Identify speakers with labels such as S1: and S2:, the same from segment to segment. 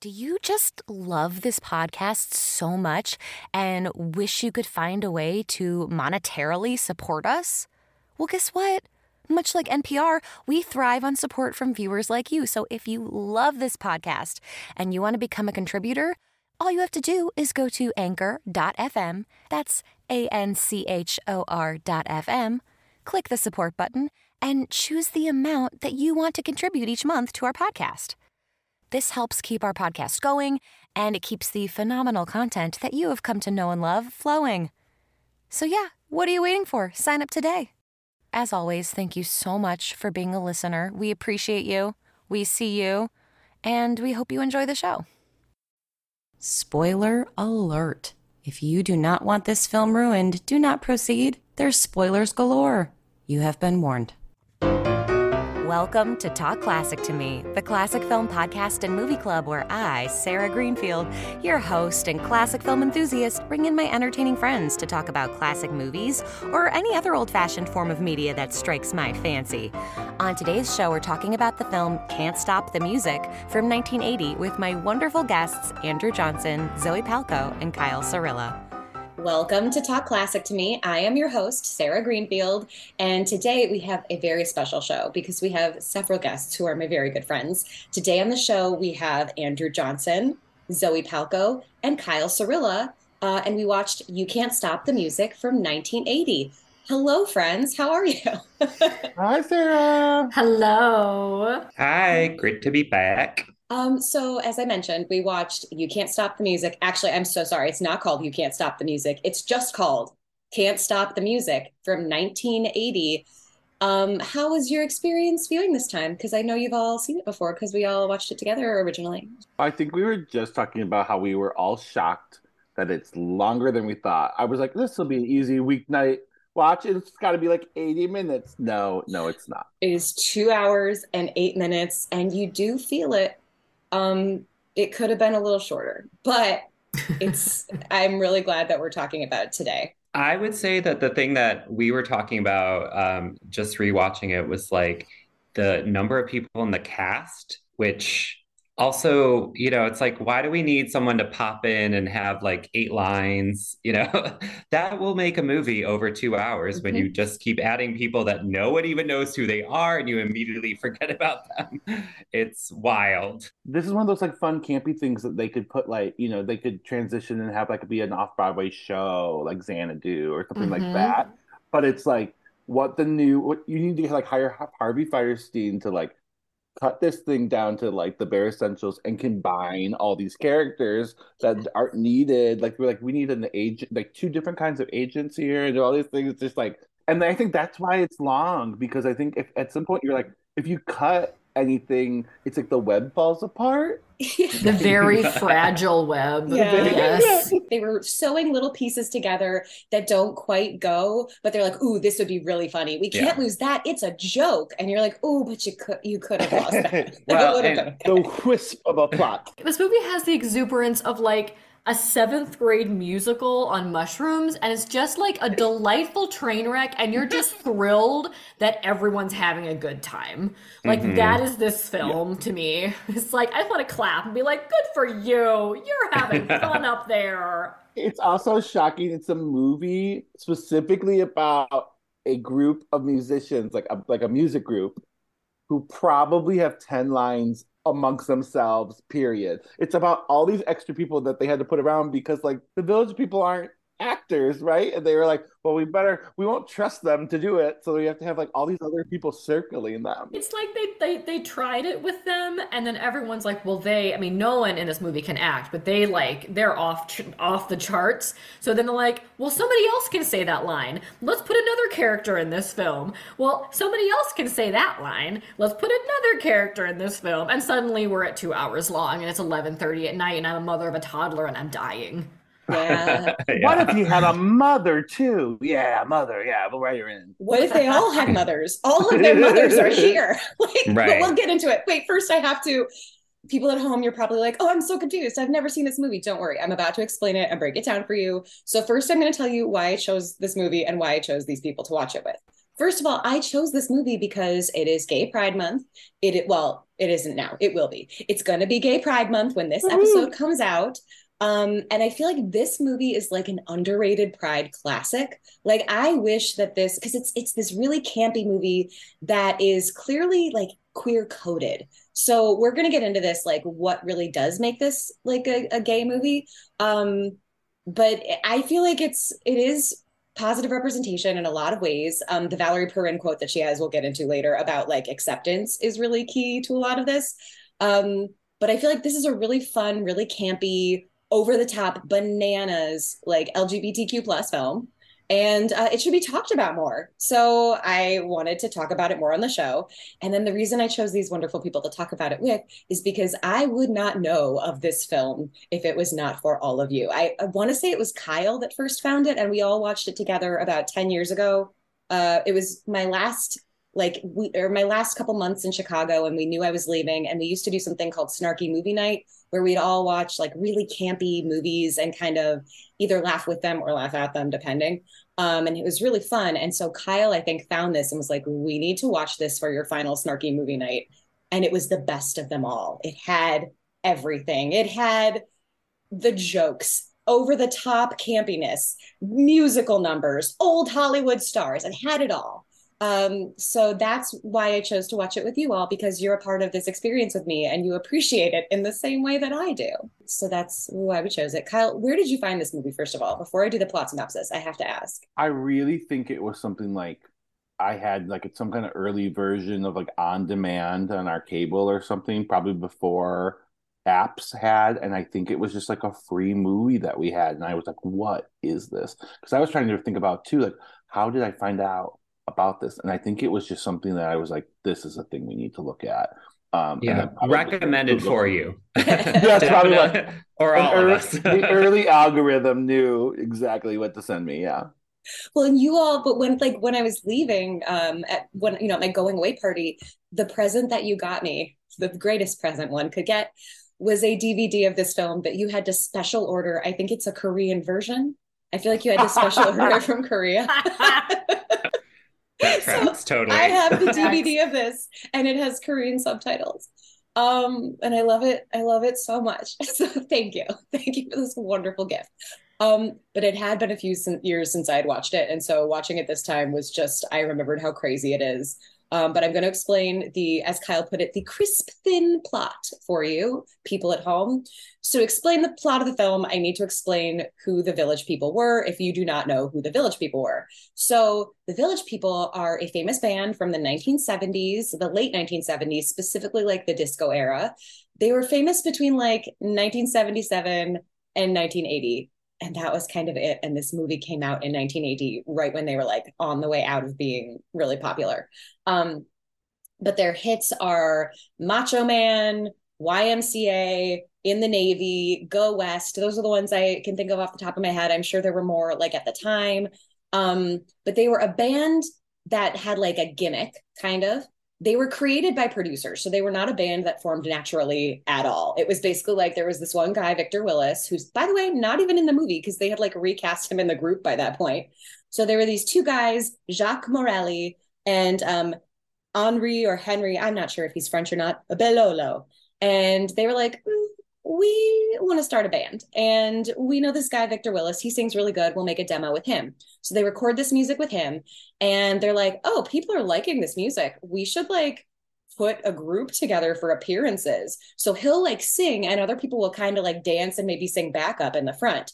S1: Do you just love this podcast so much and wish you could find a way to monetarily support us? Well, guess what? Much like NPR, we thrive on support from viewers like you. So if you love this podcast and you want to become a contributor, all you have to do is go to anchor.fm. That's A N C H O R.fm. Click the support button and choose the amount that you want to contribute each month to our podcast. This helps keep our podcast going, and it keeps the phenomenal content that you have come to know and love flowing. So, yeah, what are you waiting for? Sign up today. As always, thank you so much for being a listener. We appreciate you, we see you, and we hope you enjoy the show. Spoiler alert. If you do not want this film ruined, do not proceed. There's spoilers galore. You have been warned. Welcome to Talk Classic to Me, the classic film podcast and movie club where I, Sara Greenfield, your host and classic film enthusiast, bring in my entertaining friends to talk about classic movies or any other old fashioned form of media that strikes my fancy. On today's show, we're talking about the film Can't Stop the Music from 1980 with my wonderful guests Andrew Johnson, Zoe Palko, and Kyle Serilla. Welcome to Talk Classic to Me. I am your host, Sara Greenfield, and today we have a very special show because we have several guests who are my very good friends. Today on the show, we have Andrew Johnson, Zoe Palko, and Kyle Serilla, uh, and we watched You Can't Stop the Music from 1980. Hello, friends. How are you?
S2: Hi, Sara.
S3: Hello.
S4: Hi, great to be back.
S1: Um, so as I mentioned, we watched You Can't Stop the Music. Actually, I'm so sorry. It's not called You Can't Stop the Music. It's just called Can't Stop the Music from 1980. Um, how was your experience viewing this time? Because I know you've all seen it before because we all watched it together originally.
S2: I think we were just talking about how we were all shocked that it's longer than we thought. I was like, this will be an easy weeknight watch. It's got to be like 80 minutes. No, no, it's not.
S1: It is two hours and eight minutes, and you do feel it um, it could have been a little shorter, but it's. I'm really glad that we're talking about it today.
S4: I would say that the thing that we were talking about, um, just rewatching it, was like the number of people in the cast, which also, you know, it's like, why do we need someone to pop in and have like eight lines? You know, that will make a movie over two hours mm-hmm. when you just keep adding people that no one even knows who they are and you immediately forget about them. It's wild.
S2: This is one of those like fun, campy things that they could put like, you know, they could transition and have like be an off Broadway show like Xanadu or something mm-hmm. like that. But it's like, what the new, what you need to like hire Harvey Fierstein to like cut this thing down to like the bare essentials and combine all these characters that aren't needed. Like we're like we need an agent, like two different kinds of agents here, and all these things. It's just like, and I think that's why it's long because I think if at some point you're like, if you cut anything, it's like the web falls apart.
S3: the very fragile web. Yeah. Yes.
S1: They were sewing little pieces together that don't quite go, but they're like, ooh, this would be really funny. We can't yeah. lose that. It's a joke. And you're like, ooh, but you could you could have lost that.
S2: well, the wisp of a plot.
S3: This movie has the exuberance of like a seventh grade musical on mushrooms and it's just like a delightful train wreck and you're just thrilled that everyone's having a good time. Like mm-hmm. that is this film to me. It's like i want to clap and be like good for you. You're having fun up there.
S2: It's also shocking it's a movie specifically about a group of musicians like a, like a music group who probably have 10 lines amongst themselves period. It's about all these extra people that they had to put around because like the village people aren't actors, right? And they were like, well, we better, we won't trust them to do it. So we have to have like all these other people circling them.
S3: It's like they, they, they tried it with them. And then everyone's like, well, they, I mean, no one in this movie can act, but they like, they're off, off the charts. So then they're like, well, somebody else can say that line. Let's put another character in this film. Well, somebody else can say that line. Let's put another character in this film. And suddenly we're at two hours long and it's 1130 at night and I'm a mother of a toddler and I'm dying.
S1: Yeah.
S2: What if you had a mother too? Yeah, mother. Yeah, but where you're in.
S1: What if they all had mothers? All of their mothers are here. like, right. we'll get into it. Wait, first I have to. People at home, you're probably like, "Oh, I'm so confused. I've never seen this movie." Don't worry, I'm about to explain it and break it down for you. So first, I'm going to tell you why I chose this movie and why I chose these people to watch it with. First of all, I chose this movie because it is Gay Pride Month. It well,
S5: it isn't now. It will be. It's going to be Gay Pride Month when this episode comes out. Um, and I feel like this movie is like an underrated Pride classic. Like I wish that this because it's it's this really campy movie that is clearly like queer coded. So we're gonna get into this like what really does make this like a, a gay movie. Um, but I feel like it's it is positive representation in a lot of ways. Um, the Valerie Perrine quote that she has, we'll get into later about like acceptance is really key to a lot of this. Um, but I feel like this is a really fun, really campy, over the top bananas like LGBTQ plus film. And uh, it should be talked about more. So I wanted to talk about it more on the show. And then the reason I chose these wonderful people to talk about it with is because I would not know of this film if it was not for all of you. I, I want to say it was Kyle that first found it, and we all watched it together about 10 years ago. Uh, it was my last like we or my last couple months in Chicago and we knew I was leaving and we used to do something called snarky movie night where we'd all watch like really campy movies and kind of either laugh with them or laugh at them depending. Um, and it was really fun. And so Kyle I think found this and was like we need to watch this for your final snarky movie night. And it was the best of them all. It had everything. It had the jokes over the top campiness musical numbers old Hollywood stars. And had it all um, so that's why I chose to watch it with you all because you're a part of this experience with me and you appreciate it in the same way that I do. So that's why we chose it. Kyle, where did you find this movie, first of all? Before I do the plot synopsis, I have to ask.
S2: I really think it was something like I had like it's some kind of early version of like on demand on our cable or something, probably before apps had and i think it was just like a free movie that we had and i was like what is this because i was trying to think about too like how did i find out about this, and I think it was just something that I was like, "This is a thing we need to look at."
S4: Um, yeah, recommended for you.
S2: That's probably what, or all early, of us. the early algorithm knew exactly what to send me. Yeah.
S5: Well, and you all, but when like when I was leaving, um, at when you know my going away party, the present that you got me, the greatest present one could get, was a DVD of this film that you had to special order. I think it's a Korean version. I feel like you had to special order from Korea.
S4: That tracks, so totally.
S5: I have the DVD of this and it has Korean subtitles. Um, and I love it. I love it so much. So thank you. Thank you for this wonderful gift. Um, but it had been a few years since I had watched it. And so watching it this time was just, I remembered how crazy it is. Um, but I'm going to explain the, as Kyle put it, the crisp, thin plot for you, people at home. So, to explain the plot of the film, I need to explain who the Village People were if you do not know who the Village People were. So, the Village People are a famous band from the 1970s, the late 1970s, specifically like the disco era. They were famous between like 1977 and 1980 and that was kind of it. And this movie came out in 1980, right when they were like on the way out of being really popular. Um, but their hits are Macho Man, YMCA, In the Navy, Go West. Those are the ones I can think of off the top of my head. I'm sure there were more like at the time. Um, but they were a band that had like a gimmick, kind of they were created by producers. So they were not a band that formed naturally at all. It was basically like there was this one guy, Victor Willis, who's, by the way, not even in the movie because they had like recast him in the group by that point. So there were these two guys, Jacques Morali and um, Henri or Henry, I'm not sure if he's French or not, Belolo. And they were like, mm, we want to start a band. And we know this guy victor willis. He sings really good. We'll make a demo with him. So they record this music with him and they're like oh people are liking this music. We should like put a group together for appearances. So he'll like sing and other people will kind of like dance and maybe sing backup in the front.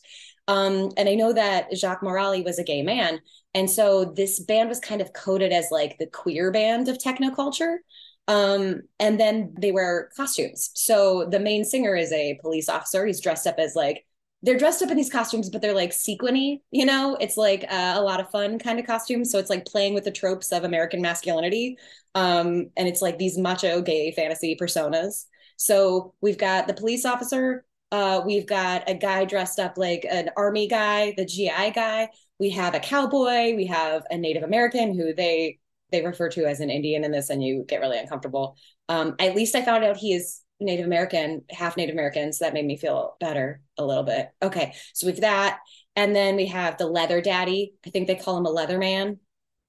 S5: Um, and i know that jacques morali was a gay man and so this band was kind of coded as like the queer band of techno culture um, and then they wear costumes. So the main singer is a police officer. He's dressed up as like they're dressed up in these costumes, but they're like sequiny, you know, it's like uh, a lot of fun kind of costumes. So it's like playing with the tropes of American masculinity. Um, and it's like these macho gay fantasy personas. So we've got the police officer, uh, we've got a guy dressed up like an army guy, the GI guy. We have a cowboy, we have a Native American who they they refer to as an Indian in this, and you get really uncomfortable. Um, at least I found out he is Native American, half Native American, so that made me feel better a little bit. Okay, so we've that, and then we have the Leather Daddy. I think they call him a Leather Man.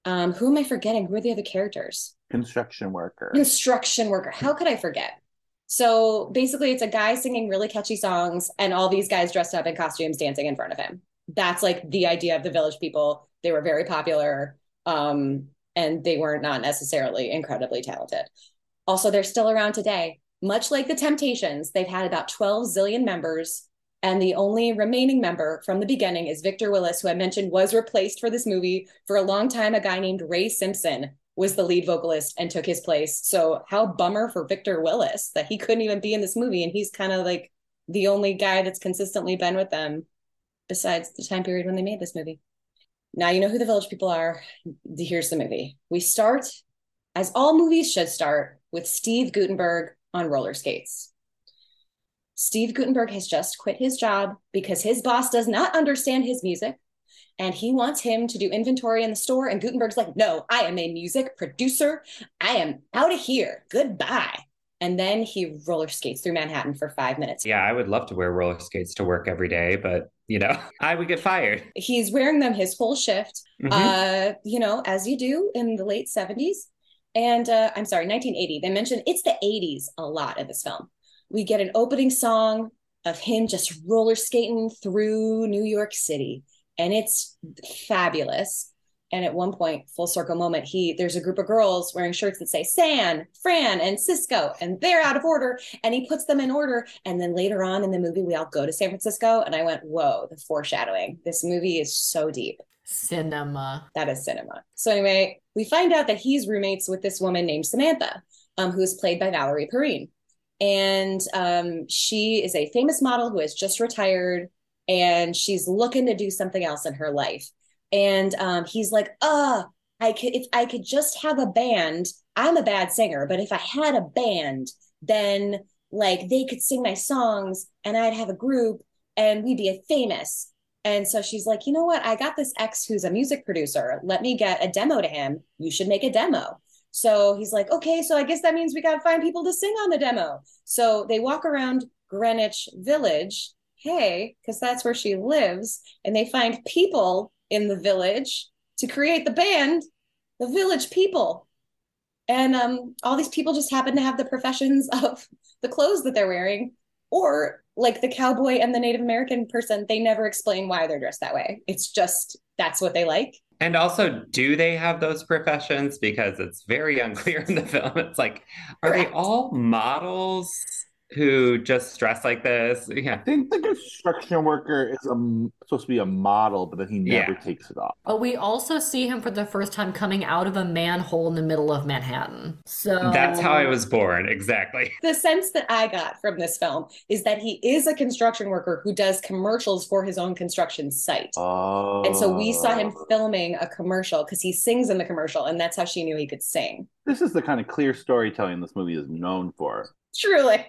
S5: Um, who am I forgetting? Who are the other characters?
S2: construction worker.
S5: Construction worker. How could I forget? So basically, it's a guy singing really catchy songs, and all these guys dressed up in costumes dancing in front of him. That's like the idea of the Village People. They were very popular, um, and they were not necessarily incredibly talented. Also, they're still around today. Much like the Temptations, they've had about 12 zillion members, and the only remaining member from the beginning is Victor Willis, who I mentioned was replaced for this movie for a long time. A guy named Ray Simpson was the lead vocalist and took his place. So how bummer for Victor Willis that he couldn't even be in this movie and he's kind of like the only guy that's consistently been with them besides the time period when they made this movie. Now you know who the village people are. Here's the movie. We start as all movies should start with Steve Guttenberg on roller skates. Steve Guttenberg has just quit his job because his boss does not understand his music and he wants him to do inventory in the store. And Guttenberg's like, no, I am a music producer. I am out of here. Goodbye. And then he roller skates through Manhattan for five minutes.
S4: Yeah, I would love to wear roller skates to work every day, but you know, I would get fired.
S5: He's wearing them his whole shift, mm-hmm. uh, you know, as you do in the late 70s. And uh, I'm sorry, 1980. They mentioned it's the 80s a lot in this film. We get an opening song of him just roller skating through New York City and it's fabulous. And at one point, full circle moment, he there's a group of girls wearing shirts that say San, Fran, and Cisco, and they're out of order. And he puts them in order. And then later on in the movie, we all go to San Francisco. And I went, whoa, the foreshadowing. This movie is so deep.
S3: Cinema.
S5: That is cinema. So anyway, we find out that he's roommates with this woman named Samantha, um, who is played by Valerie Perrine. And um, she is a famous model who has just retired and she's looking to do something else in her life. And um, he's like, "Uh, I could if I could just have a band. I'm a bad singer, but if I had a band, then like they could sing my songs, and I'd have a group, and we'd be famous." And so she's like, "You know what? I got this ex who's a music producer. Let me get a demo to him. You should make a demo." So he's like, okay, so I guess that means we got to find people to sing on the demo. So they walk around Greenwich Village hey, because that's where she lives, and they find people in the village to create the band, the Village People. And um, all these people just happen to have the professions of the clothes that they're wearing, or like the cowboy and the Native American person, they never explain why they're dressed that way. It's just that's what they like.
S4: And also, do they have those professions? Because it's very unclear in the film. It's like, are Correct. they all models? Who just dress like this. Yeah.
S2: I think the construction worker is a, supposed to be a model, but then he never yeah. takes it off.
S3: But we also see him for the first time coming out of a manhole in the middle of Manhattan. So
S4: that's how I was born. Exactly.
S5: The sense that I got from this film is that he is a construction worker who does commercials for his own construction site.
S2: Oh.
S5: And so we saw him oh. filming a commercial because he sings in the commercial, and that's how she knew he could sing.
S2: This is the kind of clear storytelling this movie is known for.
S5: Truly.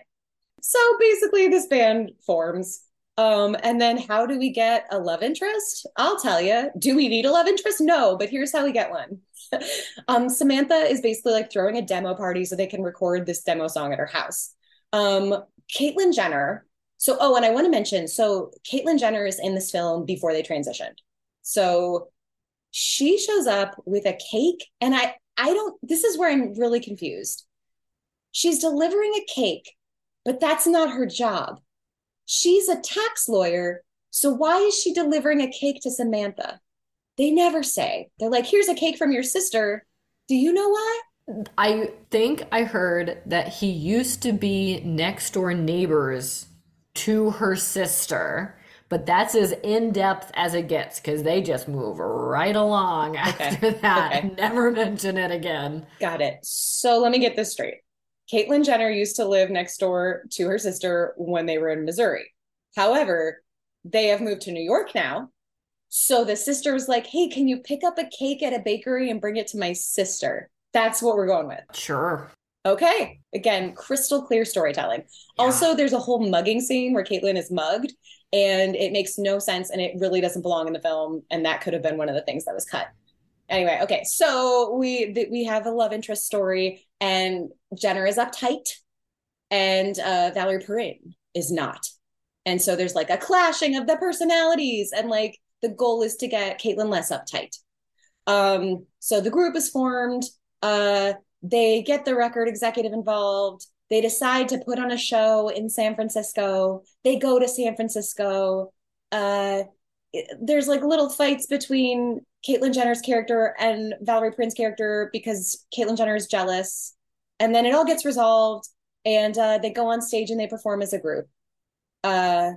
S5: So basically, this band forms. Um, and then how do we get a love interest? I'll tell you. Do we need a love interest? No, but here's how we get one. um, Samantha is basically like throwing a demo party so they can record this demo song at her house. Um, Caitlyn Jenner. So, oh, and I want to mention so Caitlyn Jenner is in this film before they transitioned. So she shows up with a cake, and I I don't. This is where I'm really confused. She's delivering a cake but that's not her job. She's a tax lawyer. So why is she delivering a cake to Samantha? They never say. They're like, here's a cake from your sister. Do you know why?
S3: I think I heard that he used to be next door neighbors to her sister, but that's as in depth as it gets because they just move right along okay. after that. Okay. Never mention it again.
S5: Got it. So let me get this straight. Caitlyn Jenner used to live next door to her sister when they were in Missouri. However, they have moved to New York now. So the sister was like, Hey, can you pick up a cake at a bakery and bring it to my sister? That's what we're going with.
S3: Sure.
S5: Okay. Again, crystal clear storytelling. Yeah. Also, there's a whole mugging scene where Caitlyn is mugged and it makes no sense and it really doesn't belong in the film. And that could have been one of the things that was cut anyway okay so we th- we have a love interest story and jenner is uptight and uh, valerie perrine is not and so there's like a clashing of the personalities and like the goal is to get caitlyn less uptight um so the group is formed uh they get the record executive involved. They decide to put on a show in San Francisco. They go to San Francisco. Uh, there's like little fights between Caitlyn Jenner's character and Valerie Perrine's character because Caitlyn Jenner is jealous. And then it all gets resolved and uh, they go on stage and they perform as a group. Uh,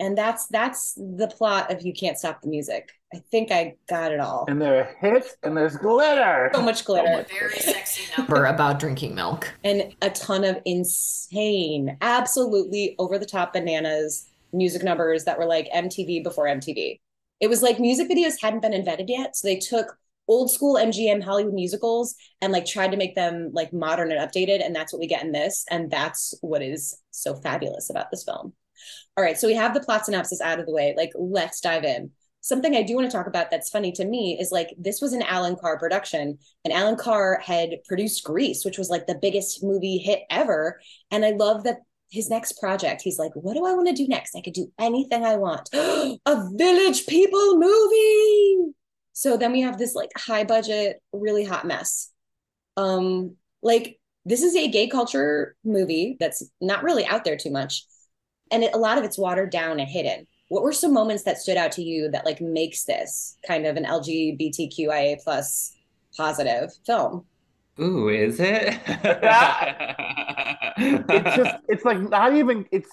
S5: and that's that's the plot of You Can't Stop the Music. I think I got it all.
S2: And there are hits and there's glitter.
S5: So much glitter.
S3: Very sexy number about drinking milk.
S5: And a ton of insane, absolutely over the top bananas music numbers that were like MTV before MTV. It was like music videos hadn't been invented yet. So they took old school MGM Hollywood musicals and like tried to make them like modern and updated. And that's what we get in this. And that's what is so fabulous about this film. All right. So we have the plot synopsis out of the way. Like, let's dive in. Something I do want to talk about that's funny to me is like this was an Alan Carr production, and Alan Carr had produced Grease, which was like the biggest movie hit ever. And I love that his next project, he's like, what do I want to do next? I could do anything I want. a village people movie. So then we have this like high budget, really hot mess. Um, like this is a gay culture movie that's not really out there too much. And it, a lot of it's watered down and hidden. What were some moments that stood out to you that like makes this kind of an LGBTQIA plus positive film?
S4: Ooh, is it?
S2: it's just it's like not even it's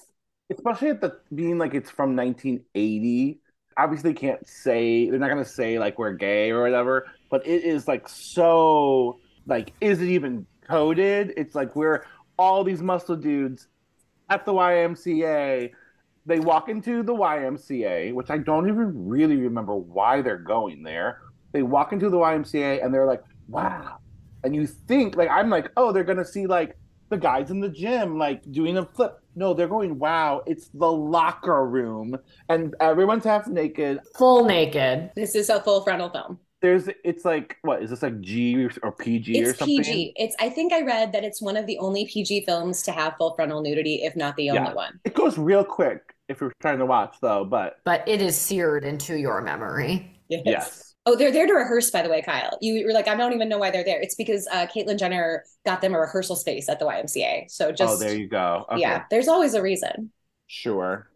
S2: especially at the being like it's from 1980 obviously can't say they're not gonna say like we're gay or whatever but it is like so like is it even coded? It's like we're all these muscle dudes at the ymca they walk into the ymca which i don't even really remember why they're going there. They walk into the ymca and they're like wow and you think like i'm like oh they're gonna see like the guys in the gym like doing a flip. No, they're going, wow, it's the locker room. And everyone's half naked.
S3: Full naked.
S5: This is a full frontal film.
S2: There's it's like what is this like G or PG
S5: it's
S2: or something?
S5: PG. It's I think I read that it's one of the only PG films to have full frontal nudity, if not the only
S2: Yeah.
S5: one.
S2: It goes real quick if you're trying to watch though, but
S3: But it is seared into your memory.
S5: Yes.
S2: yes.
S5: Oh, they're there to rehearse, by the way, Kyle. You were like, I don't even know why they're there. It's because uh, Caitlyn Jenner got them a rehearsal space at the YMCA. So just
S2: oh, there you go. Okay.
S5: yeah, there's always a reason.
S2: Sure.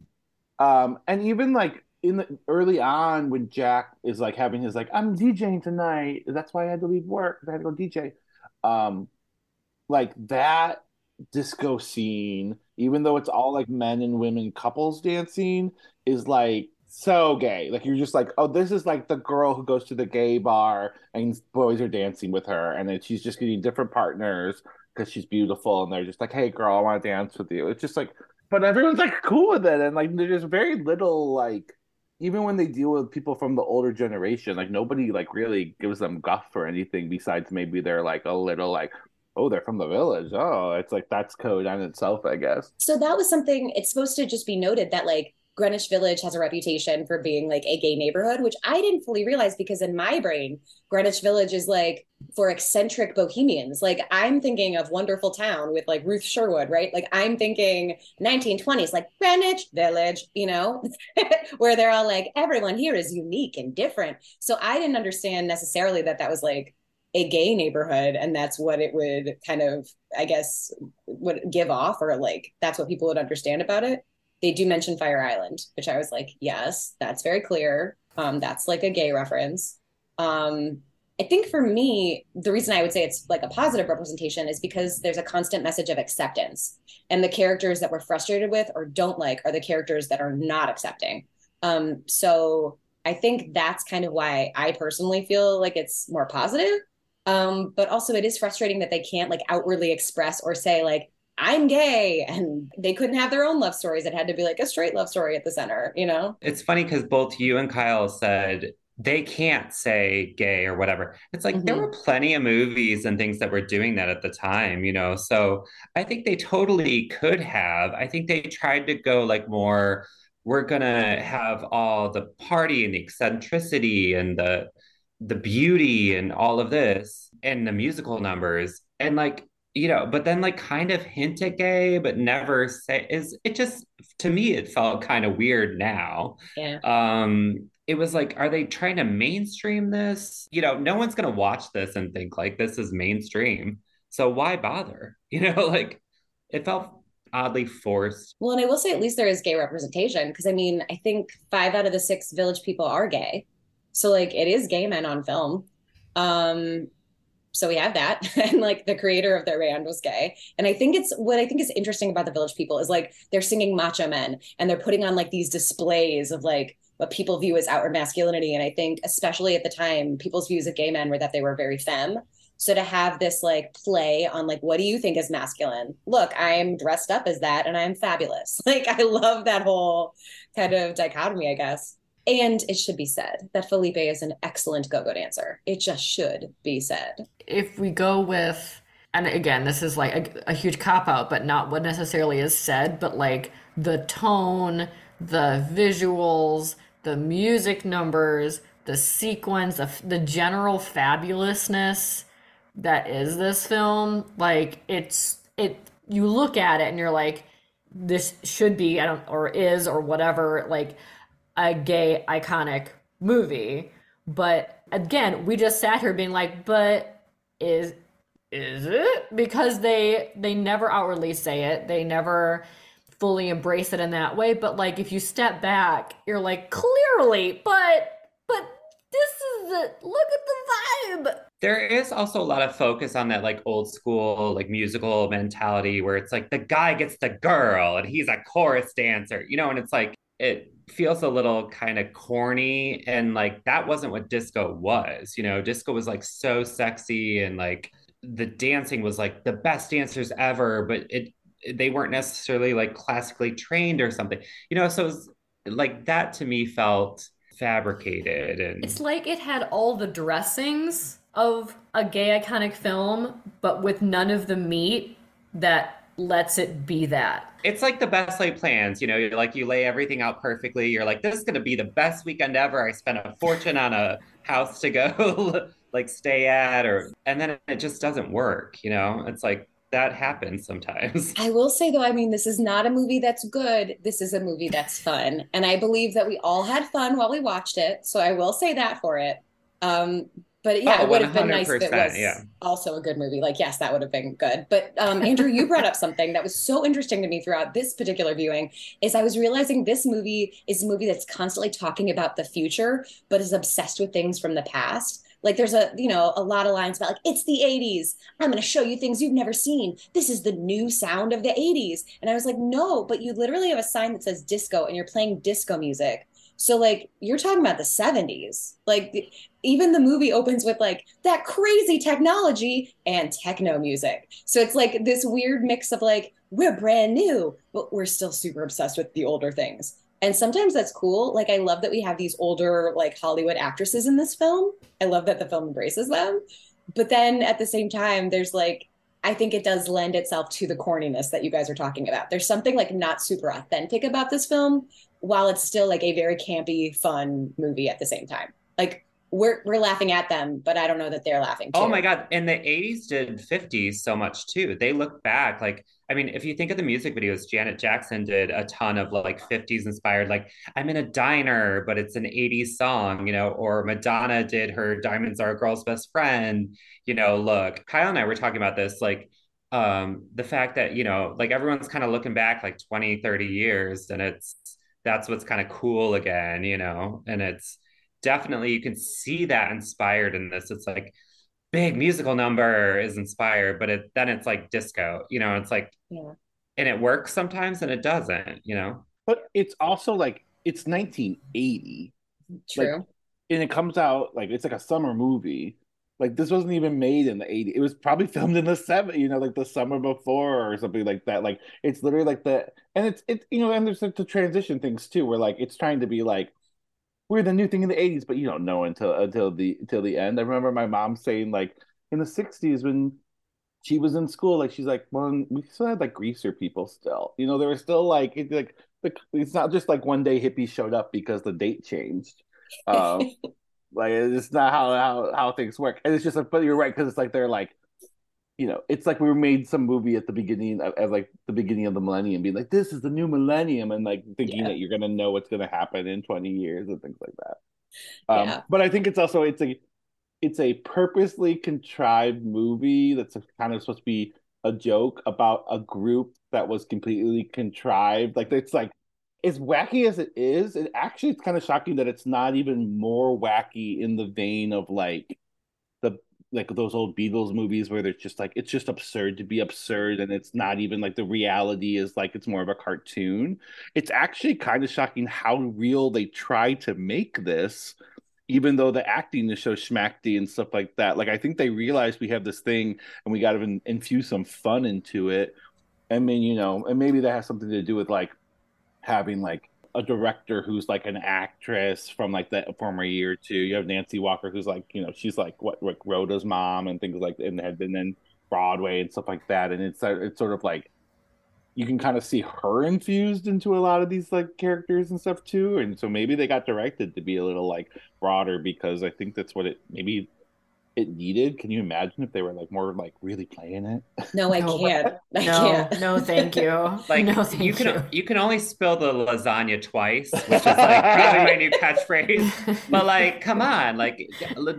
S2: Um, and even like in the early on when Jack is like having his like, I'm DJing tonight. That's why I had to leave work. I had to go DJ. Um, like that disco scene, even though it's all like men and women couples dancing, is like so gay. Like you're just like, oh, this is like the girl who goes to the gay bar and boys are dancing with her, and then she's just getting different partners because she's beautiful, and they're just like, hey, girl, I want to dance with you. It's just like, but everyone's like cool with it, and like there's very little like. Even when they deal with people from the older generation, like nobody like really gives them guff or anything besides maybe they're like a little like, oh, they're from the village. Oh, it's like that's code on itself, I guess.
S5: So that was something. It's supposed to just be noted that like Greenwich Village has a reputation for being like a gay neighborhood, which I didn't fully realize because in my brain, Greenwich Village is like for eccentric bohemians. Like I'm thinking of Wonderful Town with like Ruth Sherwood, right? Like I'm thinking 1920s, like Greenwich Village, you know, where they're all like, everyone here is unique and different. So I didn't understand necessarily that that was like a gay neighborhood and that's what it would kind of, I guess, would give off or like that's what people would understand about it they do mention Fire Island, which I was like, yes, that's very clear. Um, that's like a gay reference. Um, I think for me, the reason I would say it's like a positive representation is because there's a constant message of acceptance. And the characters that we're frustrated with or don't like are the characters that are not accepting. Um, so I think that's kind of why I personally feel like it's more positive. Um, but also it is frustrating that they can't like outwardly express or say like, I'm gay and they couldn't have their own love stories. It had to be like a straight love story at the center, you know?
S4: It's funny because both you and Kyle said they can't say gay or whatever. It's like there
S5: Mhm.
S4: were plenty of movies and things that were doing that at the time, you know. So I think they totally could have. I think they tried to go like more, we're gonna have all the party and the eccentricity and the the beauty and all of this and the musical numbers and like you know but then like kind of hint at gay but never say is it just to me it felt kind of weird now
S5: Yeah.
S4: um it was like are they trying to mainstream this you know no one's gonna watch this and think like this is mainstream So why bother? You know, like it felt oddly forced.
S5: Well, and I will say at least there is gay representation because I mean, I think five out of the six village people are gay. So like it is gay men on film. Um so we have that and like the creator of their band was gay. And i think it's what i think is interesting about the village people is like they're singing macho men and they're putting on like these displays of like what people view as outward masculinity. And i think especially at the time people's views of gay men were that they were very femme. So to have this like play on like what do you think is masculine? Look i'm dressed up as that and i'm fabulous. Like i love that whole kind of dichotomy i guess and it should be said that Felipe is an excellent go go dancer. It just should be said.
S3: If we go with, and again, this is like a, a huge cop out, but not what necessarily is said, but like the tone, the visuals, the music numbers, the sequence, the, the general fabulousness that is this film, like it's, it, you look at it and you're like, this should be, I don't, or is, or whatever, like, a gay iconic movie. But again, we just sat here being like, but is is it? Because they they never outwardly say it. They never fully embrace it in that way. But like if you step back, you're like, clearly, but but this is the look at the vibe.
S4: There is also a lot of focus on that like old school like musical mentality where it's like the guy gets the girl and he's a chorus dancer, you know, and it's like it feels a little kind of corny and like that wasn't what disco was you know? Disco was like so sexy and like the dancing was like the best dancers ever but it they weren't necessarily like classically trained or something you know? So was, like that to me felt fabricated and
S3: it's like it had all the dressings of a gay iconic film but with none of the meat that lets it be that.
S4: It's like the best laid plans, you know, you're like you lay everything out perfectly. You're like, this is gonna be the best weekend ever. I spent a fortune on a house to go like stay at or and then it just doesn't work, you know? It's like that happens sometimes.
S5: I will say though, I mean, this is not a movie that's good. This is a movie that's fun. And I believe that we all had fun while we watched it. So I will say that for it. Um, but yeah, oh, it would have been nice if it was yeah. also a good movie. Like, yes, that would have been good. But um, Andrew, you brought up something that was so interesting to me throughout this particular viewing. Is I was realizing this movie is a movie that's constantly talking about the future, but is obsessed with things from the past. Like, there's a you know a lot of lines about like it's the '80s. I'm going to show you things you've never seen. This is the new sound of the '80s. And I was like, no, but you literally have a sign that says disco, and you're playing disco music. So like you're talking about the 70s. Like even the movie opens with like that crazy technology and techno music. So it's like this weird mix of like we're brand new, but we're still super obsessed with the older things. And sometimes that's cool. Like I love that we have these older like Hollywood actresses in this film. I love that the film embraces them. But then at the same time there's like I think it does lend itself to the corniness that you guys are talking about. There's something like not super authentic about this film, while it's still like a very campy, fun movie at the same time. Like we're we're laughing at them, but I don't know that they're laughing.
S4: Oh too. Oh my god! And the '80s did '50s so much too. They look back like I mean, if you think of the music videos, Janet Jackson did a ton of like '50s inspired. Like I'm in a diner, but it's an '80s song, you know. Or Madonna did her "Diamonds Are a Girl's Best Friend." You know, look, Kyle and I were talking about this, like um the fact that you know like everyone's kind of looking back like 20 30 years and it's that's what's kind of cool again, you know? And it's definitely, you can see that inspired in this. It's like, big musical number is inspired, but it then it's like disco, you know, it's like, yeah. and it works sometimes and it doesn't, you know?
S2: But it's also like, it's 1980.
S5: True.
S2: Like, and it comes out like, it's like a summer movie like this wasn't even made in the 80s it was probably filmed in the 70s you know like the summer before or something like that. Like it's literally like the and it's it you know and there's like the transition things too where like it's trying to be like we're the new thing in the 80s but you don't know until until the until the end. I remember my mom saying like in the 60s when she was in school like she's like well we still had like greaser people still. You know there were still like it's like it's not just like one day hippies showed up because the date changed. Um Like it's not how how how things work, and it's just like, but you're right because it's like they're like, you know, it's like we made some movie at the beginning of, of like the beginning of the millennium, being like, this is the new millennium, and like thinking yeah. that you're gonna know what's gonna happen in 20 years and things like that. Um, yeah. But I think it's also it's a it's a purposely contrived movie that's kind of supposed to be a joke about a group that was completely contrived. Like it's like as wacky as it is, it actually it's kind of shocking that it's not even more wacky in the vein of like the like those old Beatles movies where they're just like it's just absurd to be absurd and it's not even like the reality is like it's more of a cartoon. It's actually kind of shocking how real they try to make this even though the acting is so schmacky and stuff like that. Like I think they realize we have this thing and we got to infuse some fun into it. I mean, you know, and maybe that has something to do with like having like a director who's like an actress from like the former year two. You have Nancy Walker, who's like, you know, she's like what like Rhoda's mom and things like, and had been in Broadway and stuff like that. And it's uh, it's sort of like you can kind of see her infused into a lot of these like characters and stuff too. And so maybe they got directed to be a little like broader because I think that's what it maybe it needed. Can you imagine if they were like more like really playing it?
S5: No, I
S3: No,
S5: can't. I
S3: no,
S5: can't.
S3: no, thank you.
S4: Like
S3: no, thank
S4: you can
S3: you.
S4: you can only spill the lasagna twice, which is like probably my new catchphrase. But like, come on, like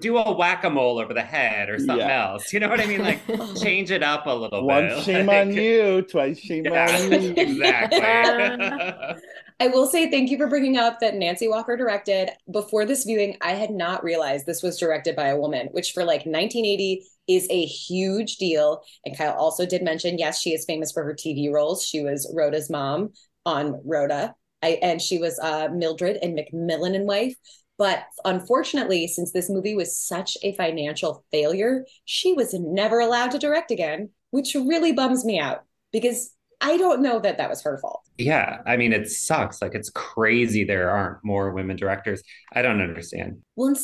S4: do a whack a mole over the head or something
S2: Yeah.
S4: else. You know what I mean? Like change it up a little
S2: Once
S4: bit.
S2: shame
S4: like,
S2: on you, twice shame
S4: Yeah,
S2: on you.
S4: exactly.
S5: Um, I will say thank you for bringing up that Nancy Walker directed. Before this viewing, I had not realized this was directed by a woman, which for like 1980 is a huge deal. And Kyle also did mention, yes, she is famous for her TV roles. She was Rhoda's mom on Rhoda, I, and she was uh, Mildred and McMillan and Wife. But unfortunately, since this movie was such a financial failure, she was never allowed to direct again, which really bums me out because I don't know that that was her fault.
S4: Yeah, I mean it sucks. Like it's crazy there aren't more women directors. I don't understand.
S5: Well,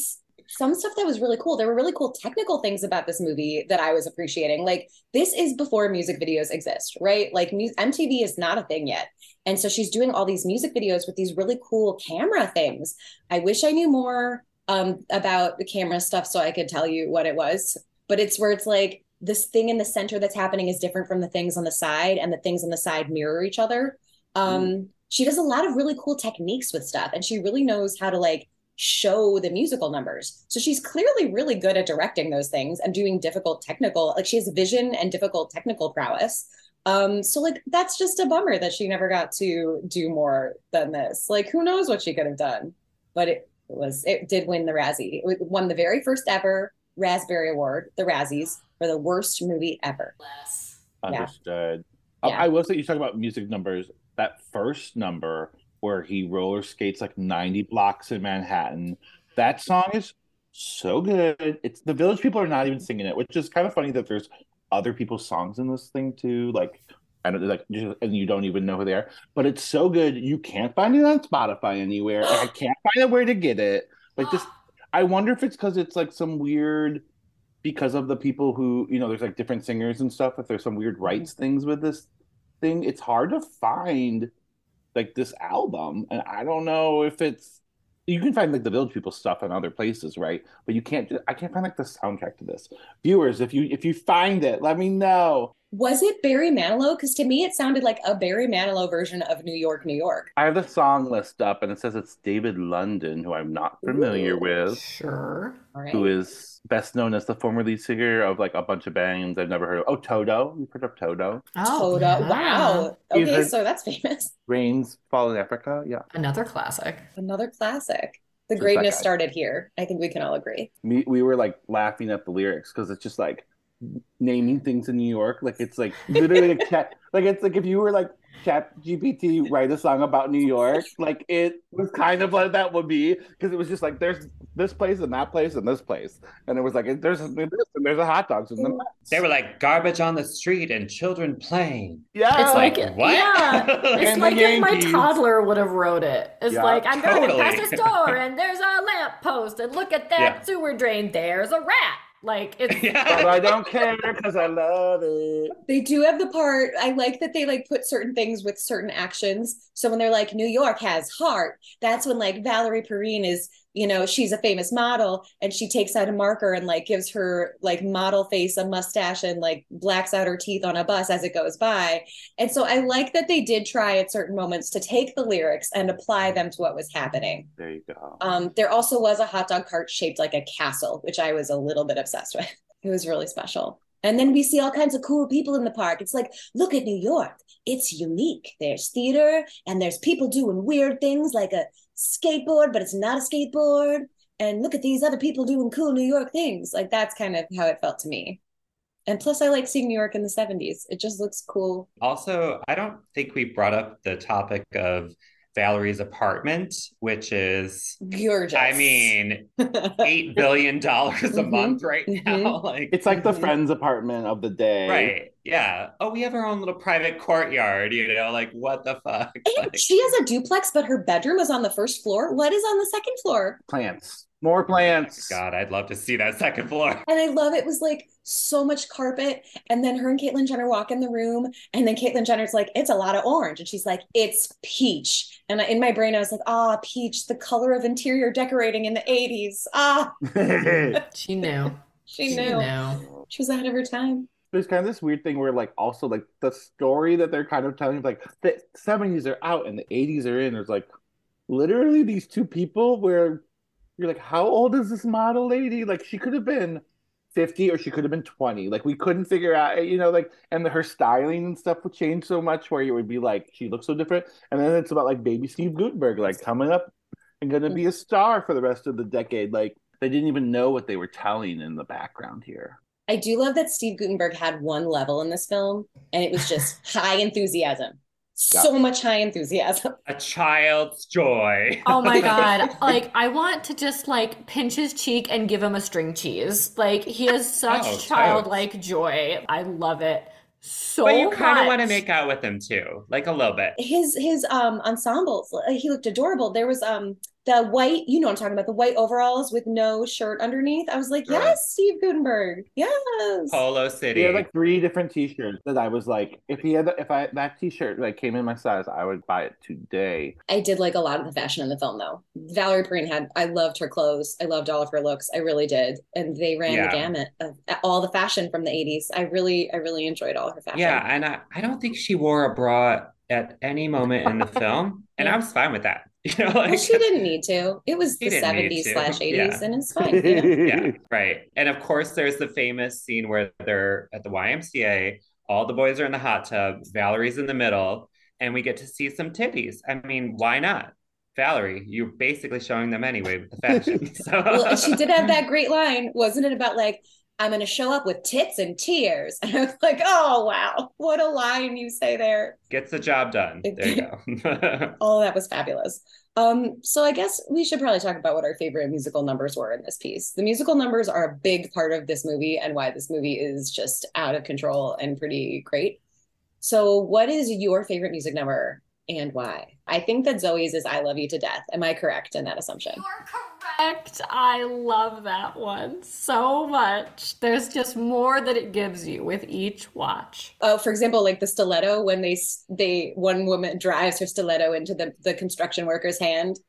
S5: some stuff that was really cool. There were really cool technical things about this movie that I was appreciating. Like this is before music videos exist, right? Like mu- MTV is not a thing yet. And so she's doing all these music videos with these really cool camera things. I wish I knew more um, about the camera stuff so I could tell you what it was. But it's where it's like this thing in the center that's happening is different from the things on the side, and the things on the side mirror each other. Um, She does a lot of really cool techniques with stuff, and she really knows how to like show the musical numbers. So she's clearly really good at directing those things and doing difficult technical, like she has vision and difficult technical prowess. Um, so like that's just a bummer that she never got to do more than this. Like who knows what she could have done, but it was it did win the Razzie. It won the very first ever Raspberry Award, the Razzies, for the worst movie ever. Yeah.
S2: Understood.
S5: Yeah.
S2: I will say you talk about music numbers. That first number where he roller skates like 90 blocks in Manhattan. That song is so good. It's the village people are not even singing it, which is kind of funny that there's other people's songs in this thing too. Like I don't like and you don't even know who they are. But it's so good. You can't find it on Spotify anywhere. I can't find a way to get it. Like this I wonder if it's because it's like some weird because of the people who you know there's like different singers and stuff if there's some weird rights mm-hmm. things with this thing it's hard to find like this album and i don't know if it's you can find like the village people stuff in other places right? But you can't i can't find like the soundtrack to this. Viewers if you if you find it let me know
S5: Was it Barry Manilow? Because to me, it sounded like a Barry Manilow version of New York, New York.
S2: i have the song list up and it says it's david london who i'm not familiar
S5: Ooh.
S2: with
S3: Sure.
S5: All right.
S2: who is best known as the former lead singer of like a bunch of bands i've never heard of oh toto you've heard of toto
S3: Oh,
S5: Toto.
S3: yeah.
S5: Wow. Okay,
S2: a-
S5: so that's famous.
S2: rains fall in africa yeah
S3: Another classic.
S5: Another classic. The greatness started here. I think we can all agree.
S2: me we were like laughing at the lyrics because it's just like naming things in New York. Like it's like literally a chat. Like it's like if you were like Chat GPT write a song about New York, like it was kind of like that would be because it was just like there's this place and that place and this place, and it was like there's this and there's a hot dogs and then
S4: They were like garbage on the street and children playing.
S2: yeah,
S3: It's
S4: Like,
S3: like,
S4: what?
S3: yeah, it's like if my toddler would have wrote it. It's
S2: Yeah,
S3: like I'm driving
S4: totally.
S3: past a store and there's a lamp post and look at that
S4: Yeah.
S3: sewer drain. There's a rat. Like it's
S2: but
S4: yeah.
S2: I don't care because I love it.
S5: They do have the part. I like that they like put certain things with certain actions. So when they're like, New York has heart, that's when like Valerie Perrine is you know she's a famous model and she takes out a marker and like gives her like model face a mustache and like blacks out her teeth on a bus as it goes by. And so i like that they did try at certain moments to take the lyrics and apply them to what was happening.
S2: There you go.
S5: um, there also was a hot dog cart shaped like a castle which i was a little bit obsessed with. It was really special. And then we see all kinds of cool people in the park. It's like look at new york. It's unique. There's theater and there's people doing weird things like a skateboard, but it's not a skateboard. And look at these other people doing cool New York things. Like that's kind of how it felt to me. And plus, I like seeing New York in the 70s. It just looks cool.
S4: Also, I don't think we brought up the topic of Valerie's apartment, which is,
S5: Gorgeous.
S4: I mean, eight billion dollars a
S5: Mhm,
S4: month right now.
S5: mhm.
S4: Like,
S2: It's like the
S5: Mhm.
S2: friend's apartment of the day.
S4: right? Yeah. Oh, we have our own little private courtyard. You know, like what the fuck?
S5: And
S4: Like,
S5: she has a duplex, but her bedroom is on the first floor. What is on the second floor?
S2: Plants. More plants.
S4: God, I'd love to see that second floor.
S5: And I love it was like so much carpet. And then her and Caitlyn Jenner walk in the room, and then Caitlyn Jenner's like, "It's a lot of orange," and she's like, "It's peach." And in my brain, I was like, "Ah, peach, the color of interior decorating in the '80s." Ah,
S3: She knew.
S5: she knew. She was ahead of her time.
S2: There's kind of this weird thing where, like, also like the story that they're kind of telling, like the 70s are out and the 80s are in. There's like literally these two people where you're like, how old is this model lady? Like, she could have been 50 or she could have been 20. Like, we couldn't figure out, you know, like, and the, her styling and stuff would change so much where you would be like, she looks so different. And then it's about like baby Steve Guttenberg, like coming up and going to be a star for the rest of the decade. Like, they didn't even know what they were telling in the background here.
S5: I do love that Steve Guttenberg had one level in this film, and it was just high enthusiasm. So much high enthusiasm.
S4: A child's joy.
S3: Oh my god. Like I want to just like pinch his cheek and give him a string cheese. Like he has such
S4: Oh,
S3: childlike joy. I love it so
S4: but you kind of want to make out with him too, like a little bit.
S5: His his um ensembles, uh, he looked adorable. There was um the white, you know what I'm talking about, the white overalls with no shirt underneath. I was like,
S4: Right.
S5: yes, Steve Guttenberg. Yes.
S4: Polo
S2: He
S4: City.
S2: had like three different T-shirts that I was like, if he had, if I that T-shirt like came in my size, I would buy it today.
S5: I did like a lot of the fashion in the film though. Valerie Perrine had I loved her clothes. I loved all of her looks. I really did. And they ran
S4: Yeah.
S5: the gamut of all the fashion from the 80s. I really I really enjoyed all her fashion.
S4: Yeah, and I, I don't think she wore a bra at any moment in the film, and I was fine with that. You know, like
S5: well, she didn't need to. It was the 70s slash 80s,
S4: Yeah.
S5: and it's fine. You know?
S4: yeah, right. And of course, there's the famous scene where they're at the YMCA, all the boys are in the hot tub, Valerie's in the middle, and we get to see some titties. I mean, why not? Valerie, you're basically showing them anyway with the fashion. So
S5: Well, she did have that great line, wasn't it? About like, I'm going to show up with tits and tears. And I was like, oh, wow. What a line you say there.
S4: gets the job done. There you go.
S5: Oh, that was fabulous. Um, so I guess we should probably talk about what our favorite musical numbers were in this piece. The musical numbers are a big part of this movie and why this movie is just out of control and pretty great. So, what is your favorite music number and why? I think that Zoe's is I Love You to Death. Am I correct in that assumption?
S3: You're correct. I love that one so much. There's just more that it gives you with each watch.
S5: Oh, for example, like the stiletto when they they one woman drives her stiletto into the the construction worker's hand.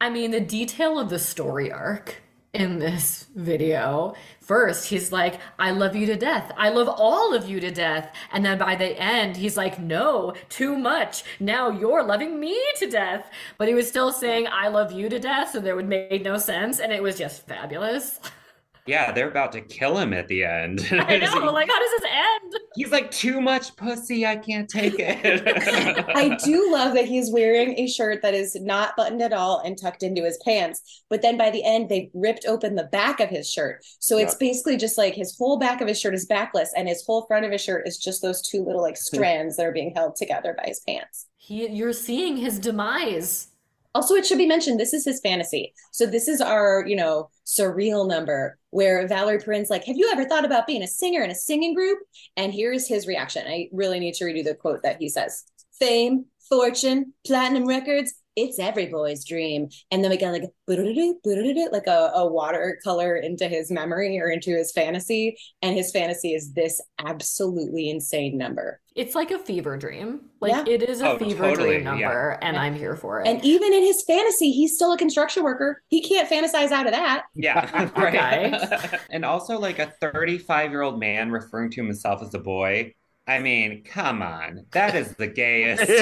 S3: I mean, the detail of the story arc in this video. First, he's like, I love you to death. I love all of you to death. And then by the end, he's like, No, too much. Now you're loving me to death. But he was still saying, I love you to death. So that would make no sense. And it was just fabulous.
S4: yeah, they're about to kill him at the end.
S3: I know. Like, how does this end?
S4: He's like, too much pussy. I can't take it.
S5: I do love that he's wearing a shirt that is not buttoned at all and tucked into his pants. But then by the end, they ripped open the back of his shirt. So it's basically just like his whole back of his shirt is backless and his whole front of his shirt is just those two little like strands that are being held together by his pants.
S3: He, you're seeing his demise.
S5: Also, it should be mentioned this is his fantasy. So this is our, you know, surreal number where Valerie Perrine's like, "Have you ever thought about being a singer in a singing group?" And here's his reaction. I really need to redo the quote that he says: "Fame, fortune, platinum records. It's every boy's dream. And then we got like like a, a watercolor into his memory or into his fantasy. And his fantasy is this absolutely insane number.
S3: It's like a fever dream. Like
S5: Yeah.
S3: it is a
S4: Oh,
S3: fever
S4: totally,
S3: dream number, and I'm here for it.
S5: And even in his fantasy, he's still a construction worker. He can't fantasize out of that.
S4: Yeah,
S3: Okay.
S4: right. and also, like a 35 year old man referring to himself as a boy. I mean, come on. That is the gayest thing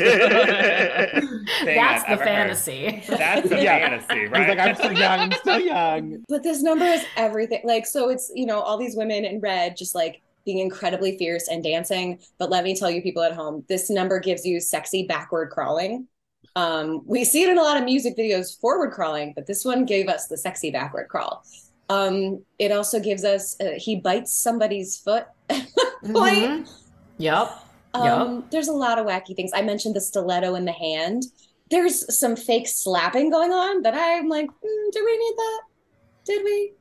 S3: That's
S4: I've
S3: the
S4: ever
S3: fantasy.
S4: Heard. That's the
S2: Yeah.
S4: fantasy,
S2: He's
S4: right?
S2: like, I'm still young, I'm still young.
S5: But this number is everything. Like, so it's, you know, all these women in red just like being incredibly fierce and dancing. But let me tell you, people at home, this number gives you sexy backward crawling. Um, we see it in a lot of music videos, forward crawling, but this one gave us the sexy backward crawl. Um, it also gives us, uh, he bites somebody's foot. Point.
S3: Mhm. Yep.
S5: Um, There's a lot of wacky things. I mentioned the stiletto in the hand. There's some fake slapping going on that I'm like, mm, do we need that? Did we?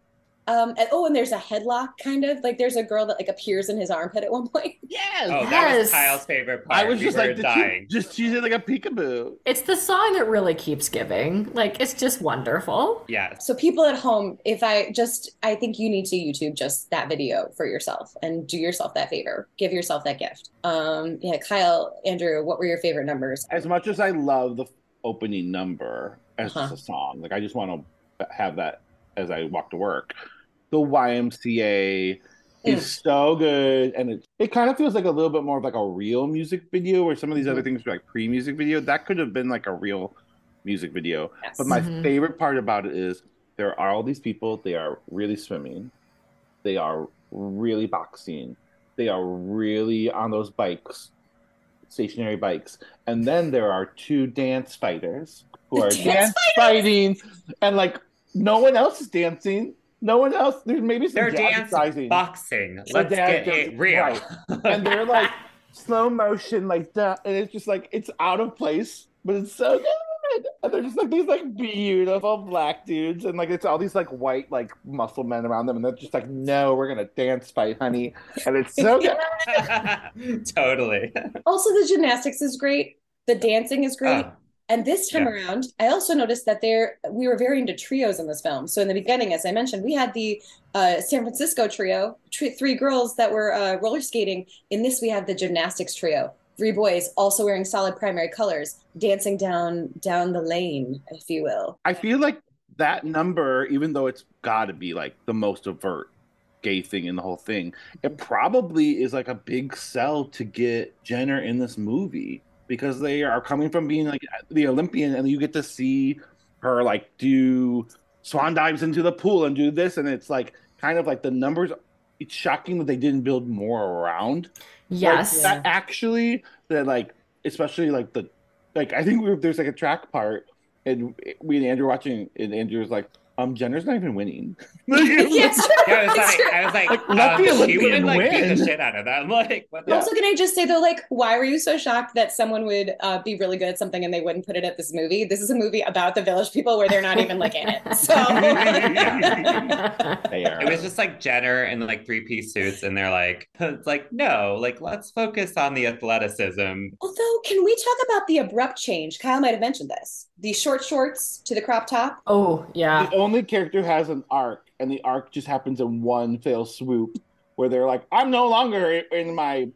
S5: Um, and, oh, and there's a headlock kind of like there's a girl that like appears in his armpit at one point.
S2: Yes.
S4: Oh, that was Kyle's favorite part.
S2: I was
S4: We
S2: just like,
S4: dying.
S2: she just choose it like a peekaboo?
S3: It's the song that really keeps giving. Like it's just wonderful.
S4: Yes.
S5: So people at home, if I just, I think you need to YouTube just that video for yourself and do yourself that favor. Give yourself that gift. Um, yeah, Kyle, Andrew, what were your favorite numbers?
S2: As much as I love the opening number as
S5: Uh-huh.
S2: just a song, like I just want to have that as I walk to work. The YMCA is so good, and it it kind of feels like a little bit more of like a real music video, where some of these other things are like pre-music video. That could have been like a real music video.
S5: Yes.
S2: But my
S3: Mhm.
S2: favorite part about it is there are all these people. They are really swimming. They are really boxing. They are really on those bikes, stationary bikes. And then there are two dance fighters who are
S5: Dance
S2: dance fighting, and like no one else is dancing. No one else. There's maybe some
S4: They're dance boxing. Let's
S2: dance-
S4: get it real.
S2: right. and they're like slow motion like that and it's just like it's out of place but it's so good and they're just like these like beautiful black dudes and like it's all these like white like muscle men around them and they're just like no we're gonna dance fight honey and it's so good
S4: totally.
S5: Also, the gymnastics is great. The dancing is great.
S4: Oh,
S5: And this time
S4: Yeah.
S5: around, I also noticed that there we were very into trios in this film. So in the beginning, as I mentioned, we had the uh, San Francisco trio, tr- three girls that were uh, roller skating. In this, we have the gymnastics trio, three boys also wearing solid primary colors, dancing down down the lane, if you will.
S2: i feel like that number even though it's gotta be like the most overt gay thing in the whole thing it probably is like a big sell to get jenner in this movie because they are coming from being like the olympian and you get to see her like do swan dives into the pool and do this and it's like kind of like the numbers it's shocking that they didn't build more around like,
S3: Yes.
S2: that actually that like especially like the like i think we were, there's like a track part and we and andrew watching and andrew was like um jenner's not even winning
S5: Yes.
S4: Yeah, I was like. I was like,
S2: Like, let
S4: um,
S2: the
S4: she
S2: Olympian
S4: would like beat
S2: win.
S4: the shit out of that. I'm like, what the
S2: Yeah.
S5: Also, can I just say though, like, why were you so shocked that someone would uh, be really good at something and they wouldn't put it at this movie? This is a movie about the village people where they're not even like in it. So
S4: It was just like Jenner in like three piece suits, and they're like, it's like, no, like let's focus on the athleticism.
S5: Although, can we talk about the abrupt change? Kyle might have mentioned this. The short shorts to the crop top.
S3: oh yeah.
S2: the only character has an arc and the arc just happens in one fail swoop where they're like i'm no longer in my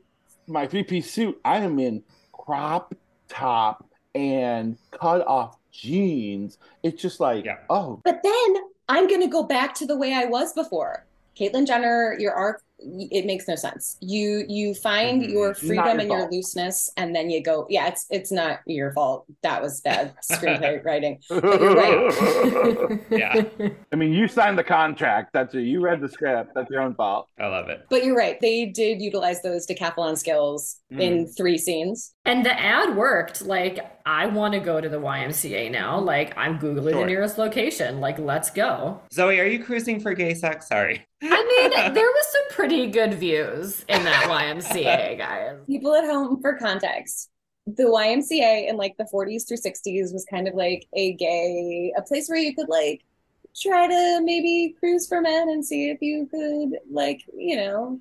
S2: my three-piece suit i am in crop top and cut off jeans it's just like
S4: Yeah.
S2: oh
S5: But then I'm going to go back to the way I was before. Caitlyn Jenner, your arc, it makes no sense. You you find
S4: Mhm.
S5: your freedom
S2: your
S5: and your looseness, and then you go. Yeah, it's it's not your fault. That was bad screenplay writing. right.
S4: Yeah.
S2: i mean you signed the contract that's it you read the script that's your own fault
S4: I love it.
S5: But you're right. They did utilize those decathlon skills in three scenes.
S3: And the ad worked. Like, I want to go to the YMCA now. Like, I'm Googling
S4: Sure.
S3: the nearest location. Like, let's go.
S4: Zoe, are you cruising for gay sex? Sorry.
S3: I mean, there was some pretty good views in that YMCA, guys.
S5: People at home, for context, the YMCA in like the 40s through 60s was kind of like a gay, a place where you could like try to maybe cruise for men and see if you could like, you know,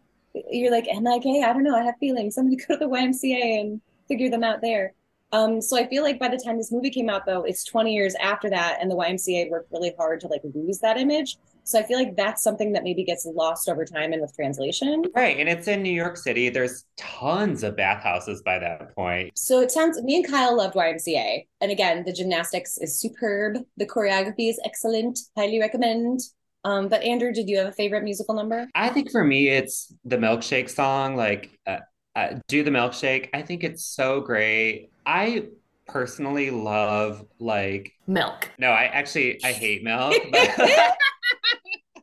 S5: you're like, am I gay? I don't know. I have feelings. Somebody go to the YMCA and figure them out there. Um, so I feel like by the time this movie came out, though, it's 20 years after that, and the YMCA worked really hard to like lose that image. So I feel like that's something that maybe gets lost over time and with translation.
S4: Right. And it's in New York City. There's tons of bathhouses by that point.
S5: So it sounds, me and Kyle loved YMCA. And again, the gymnastics is superb. The choreography is excellent. Highly recommend. Um, but Andrew, did you have a favorite musical number?
S4: I think for me, it's the milkshake song. Like, uh, uh, do the milkshake. I think it's so great. I personally love like
S3: milk.
S4: No, I actually I hate milk. But...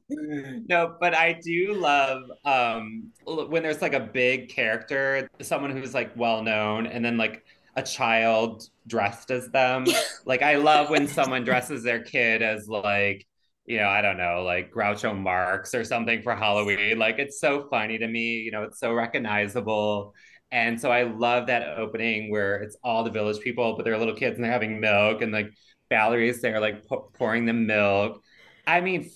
S4: no, but I do love um when there's like a big character, someone who's like well known, and then like a child dressed as them. like I love when someone dresses their kid as like you know, I don't know, like Groucho Marx or something for Halloween. Like it's so funny to me, you know, it's so recognizable. And so I love that opening where it's all the village people, but they're little kids and they're having milk and like Valerie's there like pouring them milk. I mean,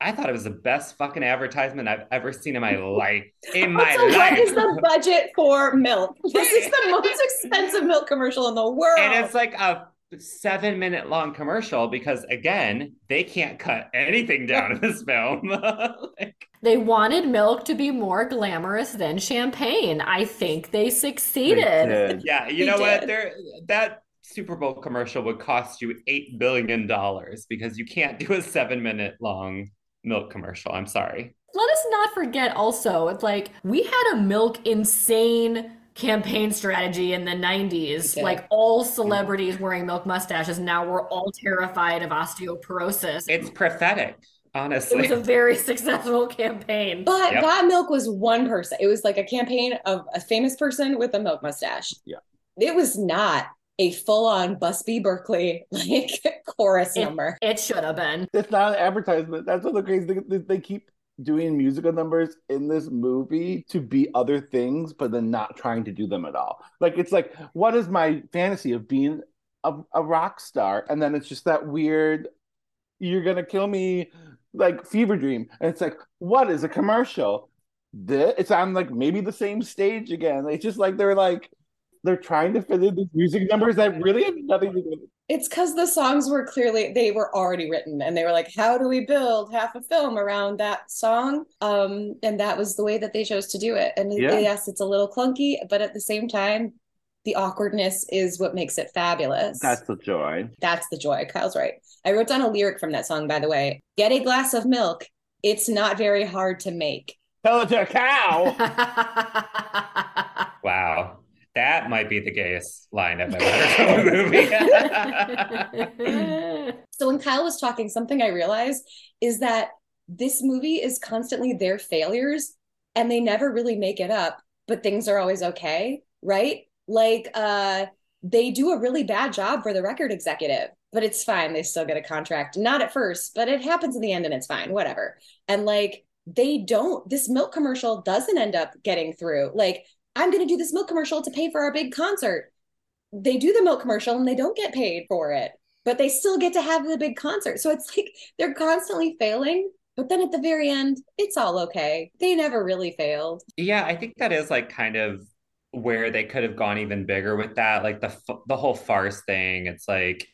S4: I thought it was the best fucking advertisement I've ever seen in my life. In my
S5: also,
S4: life.
S5: What is the budget for milk? This is the most expensive milk commercial in the world.
S4: And it's like a seven minute long commercial because again they can't cut anything down in this film
S3: like, they wanted milk to be more glamorous than champagne i think they succeeded
S2: They
S4: yeah you know what
S5: did.
S4: there that super bowl commercial would cost you eight billion dollars because you can't do a seven minute long milk commercial i'm sorry
S3: let us not forget also it's like we had a milk insane campaign strategy in the 90s
S5: did.
S3: like all celebrities wearing milk mustaches now we're all terrified of osteoporosis
S4: it's prophetic honestly it
S3: was a very successful campaign
S5: But
S4: Yep.
S5: that milk was one person. It was like a campaign of a famous person with a milk mustache.
S2: Yeah.
S5: It was not a full-on Busby Berkeley like chorus
S3: It-
S5: number.
S3: it should have been
S2: It's not an advertisement. That's what the crazy thing. They, they keep doing musical numbers in this movie to be other things, but then not trying to do them at all. Like it's like, what is my fantasy of being a, a rock star? And then it's just that weird, you're gonna kill me, like fever dream. And it's like, what is a commercial? This, it's on like maybe the same stage again. It's just like they're like they're trying to fit in these music numbers that really have nothing to do with
S5: It's because the songs were clearly they were already written and they were like, how do we build half a film around that song? Um, and that was the way that they chose to do it. And
S2: Yeah.
S5: yes, it's a little clunky, but at the same time, the awkwardness is what makes it fabulous.
S2: That's the joy.
S5: That's the joy. Kyle's right. I wrote down a lyric from that song, by the way. Get a glass of milk. It's not very hard to make.
S2: Tell it to a cow.
S4: wow that might be the gayest line i've ever heard from a movie
S5: So when Kyle was talking, something I realized is that this movie is constantly their failures and they never really make it up, but things are always okay, right? Like uh they do a really bad job for the record executive, but it's fine. They still get a contract. Not at first, but it happens in the end and it's fine, whatever. And like they don't this milk commercial doesn't end up getting through. Like I'm going to do this milk commercial to pay for our big concert. They do the milk commercial and they don't get paid for it but they still get to have the big concert. So it's like they're constantly failing, but then at the very end, it's all okay. They never really failed.
S4: Yeah, I think that is like kind of where they could have gone even bigger with that, like the the whole farce thing. It's like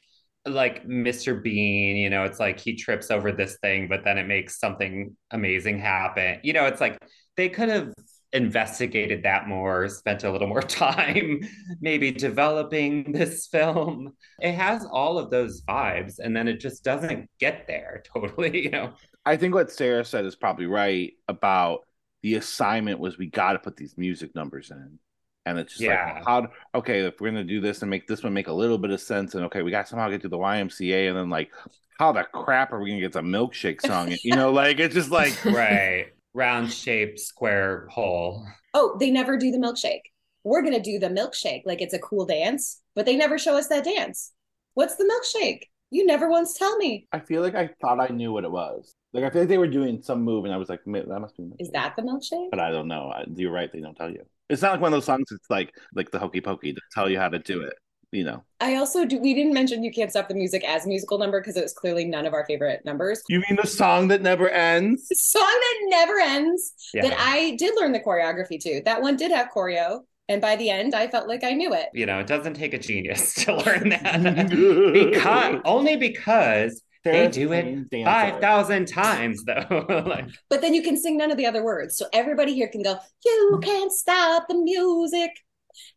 S4: like Mr. Bean, you know, it's like he trips over this thing, but then it makes something amazing happen. You know, it's like they could have investigated that more, spent a little more time maybe developing this film. It has all of those vibes and then it just doesn't get there totally, you know.
S2: I think what Sarah said is probably right about the assignment was we got to put these music numbers in. And it's just
S4: Yeah.
S2: like, how, okay, if we're going to do this and make this one make a little bit of sense, and okay, we got somehow get to the YMCA, and then like, how the crap are we going to get the milkshake song? You know, like, it's just like,
S4: right. Round shaped square hole.
S5: Oh, they never do the milkshake. We're going to do the milkshake like it's a cool dance, but they never show us that dance. What's the milkshake? You never once tell me.
S2: I feel like I thought I knew what it was. Like, I feel like they were doing some move, and I was like, that must be.
S5: Is that the milkshake?
S2: But I don't know. You're right. They don't tell you. It's not like one of those songs. It's like like the hokey pokey to tell you how to do it. You know.
S5: I also do. We didn't mention You Can't Stop the Music as a musical number because it was clearly none of our favorite numbers.
S2: You mean the song that never ends?
S5: The song that never ends
S4: Yeah.
S5: that I did learn the choreography to. That one did have choreo. And by the end, I felt like I knew it.
S4: You know, it doesn't take a genius to learn that. because only because they do it 5,000 times though. like,
S5: but then you can sing none of the other words. So everybody here can go, You mm. can't stop the music.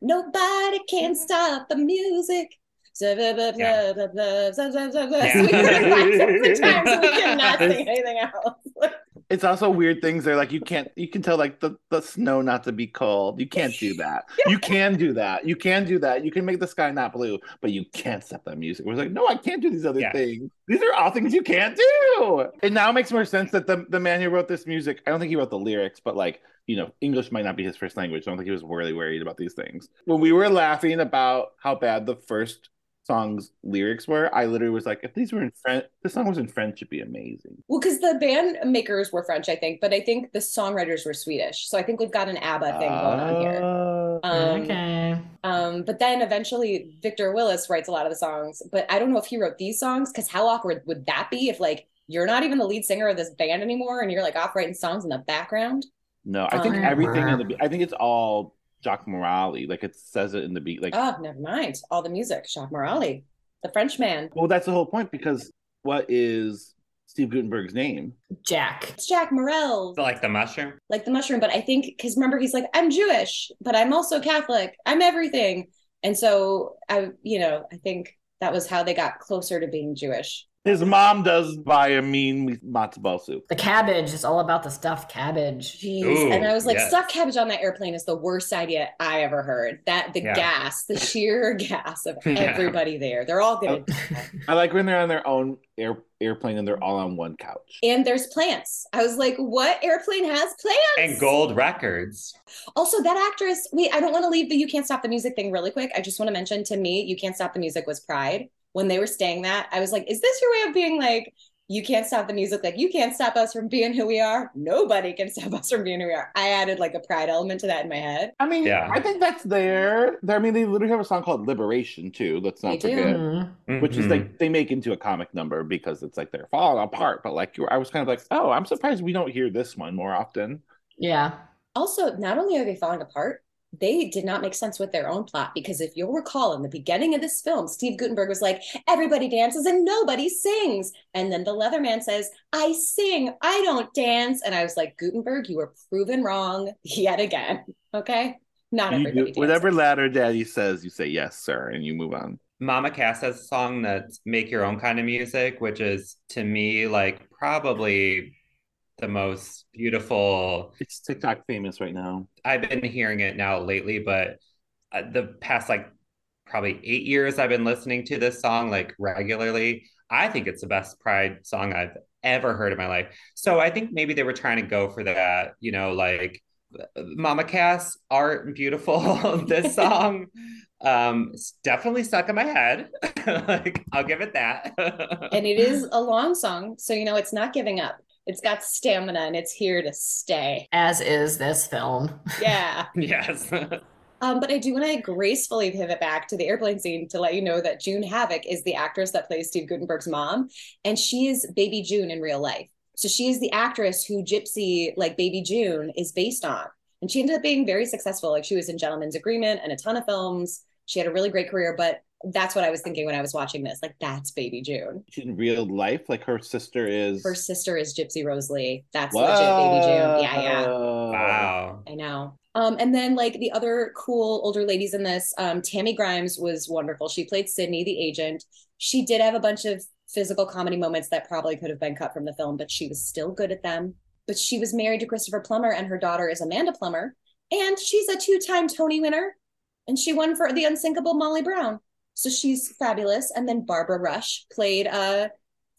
S5: Nobody can stop the music. So we heard it times, so we cannot sing anything else.
S2: it's also weird things they're like you can't you can tell like the, the snow not to be cold. You can't do that. You can do that. You can do that. You can make the sky not blue but you can't stop that music. We're like no i can't do these other
S4: Yeah.
S2: things. These are all things you can't do. It now makes more sense that the, the man who wrote this music i don't think he wrote the lyrics but like you know english might not be his first language. I don't think he was really worried about these things. When we were laughing about how bad the first song's lyrics were i literally was like if these were in french this song was in french it'd be amazing
S5: Well, because the band makers were French, I think, but I think the songwriters were Swedish. So I think we've got an ABBA thing going on here.
S2: Uh,
S5: Um,
S3: okay.
S5: um, but then eventually Victor Willis writes a lot of the songs. But I don't know if he wrote these songs because how awkward would that be if like you're not even the lead singer of this band anymore and you're like off writing songs in the background?
S2: No, I think
S5: Um,
S2: everything in the. I think it's all Jacques Morali. Like it says it in the beat. Like,
S5: Oh, never mind. All the music, Jacques Morali, the French man.
S2: well, that's the whole point because what is Steve Guttenberg's name?
S3: Jack.
S5: It's Jack Morel,
S4: like the mushroom.
S5: like the mushroom. But I think because remember he's like, I'm Jewish, but I'm also Catholic. I'm everything. And so I, you know, I think that was how they got closer to being Jewish.
S2: His mom does buy a mean matzo ball soup.
S3: The cabbage is all about the stuffed cabbage.
S5: Jeez.
S4: Ooh,
S5: and I was like,
S4: yes.
S5: stuffed cabbage on that airplane is the worst idea I ever heard. That the
S4: Yeah.
S5: gas, the sheer gas of
S4: Yeah.
S5: everybody there. They're all gonna
S2: I like when they're on their own air airplane and they're all on one couch.
S5: and there's plants. I was like, what airplane has plants?
S4: And gold records.
S5: Also, that actress, wait, I don't want to leave the You Can't Stop the Music thing really quick. I just want to mention to me, You Can't Stop the Music was Pride. When they were staying that, I was like, is this your way of being like, you can't stop the music? Like, you can't stop us from being who we are. Nobody can stop us from being who we are. I added like a pride element to that in my head.
S2: I mean,
S4: Yeah.
S2: I think that's there. There- I mean, they literally have a song called "Liberation" too. Let's not
S5: They do.
S2: forget.
S3: Mhm.
S2: Which is like they make into a comic number because it's like they're falling apart. But like, I was kind of like, oh, I'm surprised we don't hear this one more often.
S3: Yeah.
S5: Also, not only are they falling apart, they did not make sense with their own plot because if you'll recall in the beginning of this film, Steve Guttenberg was like, everybody dances and nobody sings. And then the Leatherman says, I sing, I don't dance. And I was like, Guttenberg, you were proven wrong yet again. Okay. Not
S2: You
S5: everybody
S2: do, whatever
S5: dances.
S2: ladder daddy says, you say yes, sir, and you move on.
S4: Mama Cass has a song that's make your own kind of music, which is to me like probably the most beautiful.
S2: It's TikTok famous right now.
S4: I've been hearing it now lately, but uh, the past like probably eight years I've been listening to this song like regularly. I think it's the best Pride song I've ever heard in my life. So I think maybe they were trying to go for that, you know, like Mama Cass, art and beautiful. this song um definitely stuck in my head. like I'll give it that.
S5: And it is a long song. So, you know, it's not giving up. It's got stamina and it's here to stay.
S3: As is this film.
S5: Yeah.
S4: yes.
S5: Um, but I do want to gracefully pivot back to the airplane scene to let you know that June Havoc is the actress that plays Steve Guttenberg's mom, and she is Baby June in real life. So she is the actress who Gypsy, like Baby June, is based on. And she ended up being very successful. Like she was in Gentleman's Agreement and a ton of films. She had a really great career, but that's what I was thinking when I was watching this. Like, that's Baby June.
S2: In real life, like her sister is.
S5: Her sister is Gypsy Rose Lee. That's legit Baby June. Yeah, yeah.
S4: Wow.
S5: I know. Um, and then like the other cool older ladies in this, um, Tammy Grimes was wonderful. She played Sydney, the agent. She did have a bunch of physical comedy moments that probably could have been cut from the film, but she was still good at them. But she was married to Christopher Plummer, and her daughter is Amanda Plummer, and she's a two-time Tony winner, and she won for the unsinkable Molly Brown. So she's fabulous. And then Barbara Rush played uh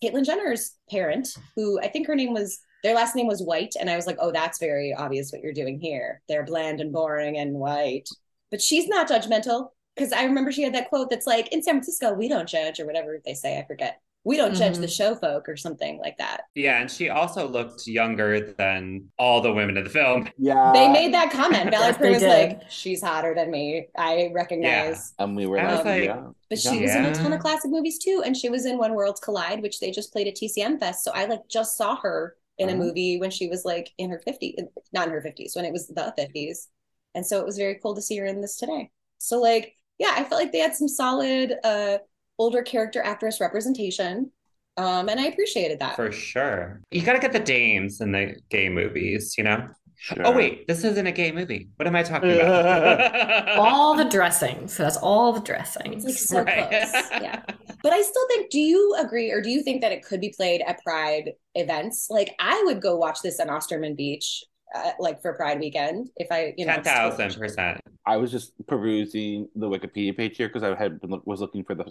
S5: Caitlyn Jenner's parent, who I think her name was their last name was White, and I was like, oh, that's very obvious what you're doing here. They're bland and boring and white. But she's not judgmental because I remember she had that quote that's like, in San Francisco, we don't judge, or whatever they say. I forget. We don't judge
S3: Mhm.
S5: the show folk or something like that.
S4: Yeah, and she also looked younger than all the women in the film.
S2: Yeah.
S5: They made that comment. Valerie
S3: Yes,
S5: was
S3: did.
S5: like, she's hotter than me. I recognize. Yeah.
S2: And we were
S4: I
S2: like,
S4: like-
S2: yeah.
S5: But she was in a ton of classic movies too, and she was in When Worlds Collide, which they just played at TCM Fest. So I like just saw her in a
S2: Oh.
S5: movie when she was like in her 50s, not in her 50s, when it was the 50s. And so it was very cool to see her in this today. So like, yeah, I felt like they had some solid uh older character actress representation. Um, and I appreciated that.
S4: For sure. You gotta get the dames in the gay movies, you know?
S2: Sure.
S4: Oh wait, this isn't a gay movie. What am I talking about?
S3: all the dressings. That's all the dressings.
S5: It's like so right. close. Yeah. But I still think, do you agree or do you think that it could be played at Pride events? Like I would go watch this on Osterman Beach, uh, like for Pride weekend, if I, you know,
S4: ten thousand percent.
S2: I was just perusing the Wikipedia page here because I had been, was looking for the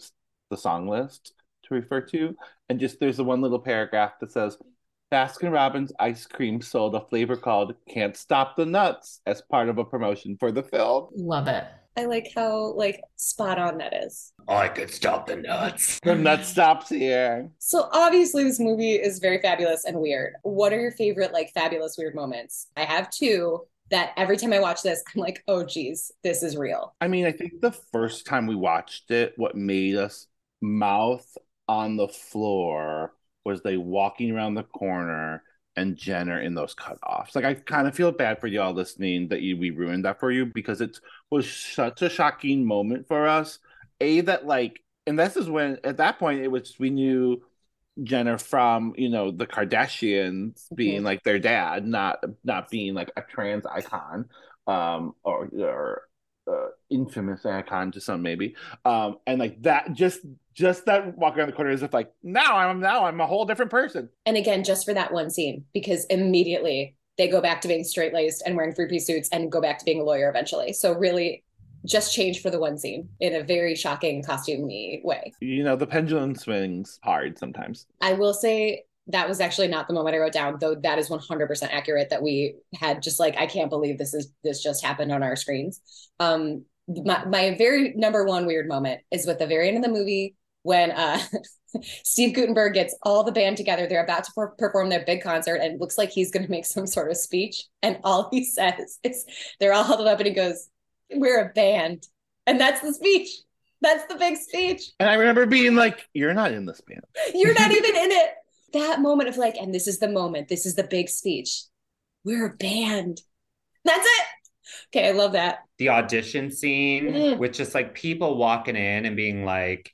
S2: the song list to refer to, and just there's the one little paragraph that says Baskin Robbins ice cream sold a flavor called Can't Stop the Nuts as part of a promotion for the film.
S3: Love it.
S5: I like how like spot on that is.
S4: I could stop the nuts.
S2: The nut stops here.
S5: So obviously this movie is very fabulous and weird. What are your favorite like fabulous weird moments? I have two that every time I watch this, I'm like, oh geez, this is real.
S2: I mean, I think the first time we watched it, what made us mouth on the floor was they walking around the corner and Jenner in those cutoffs. Like I kind of feel bad for y'all listening that you, we ruined that for you because it was such a shocking moment for us. A that like, and this is when at that point it was we knew Jenner from you know the Kardashians being mm-hmm. like their dad, not not being like a trans icon, um, or or uh, infamous icon to some maybe um and like that just just that walk around the corner as if like now i'm now i'm a whole different person.
S5: And again just for that one scene because immediately they go back to being straight laced and wearing three piece suits and go back to being a lawyer eventually. So really just change for the one scene in a very shocking costumey way.
S2: You know the pendulum swings hard sometimes.
S5: I will say that was actually not the moment I wrote down, though that is 100% accurate that we had just like, I can't believe this is, this just happened on our screens. Um, my, my very number one weird moment is with the very end of the movie when uh, Steve Guttenberg gets all the band together. They're about to per- perform their big concert, and it looks like he's going to make some sort of speech. And all he says is, they're all huddled up, and he goes, We're a band. And that's the speech. That's the big speech.
S2: And I remember being like, You're not in this band.
S5: You're not even in it that moment of like, and this is the moment, this is the big speech. We're a band. That's it. Okay, I love that.
S4: The audition scene mm. with just like people walking in and being like,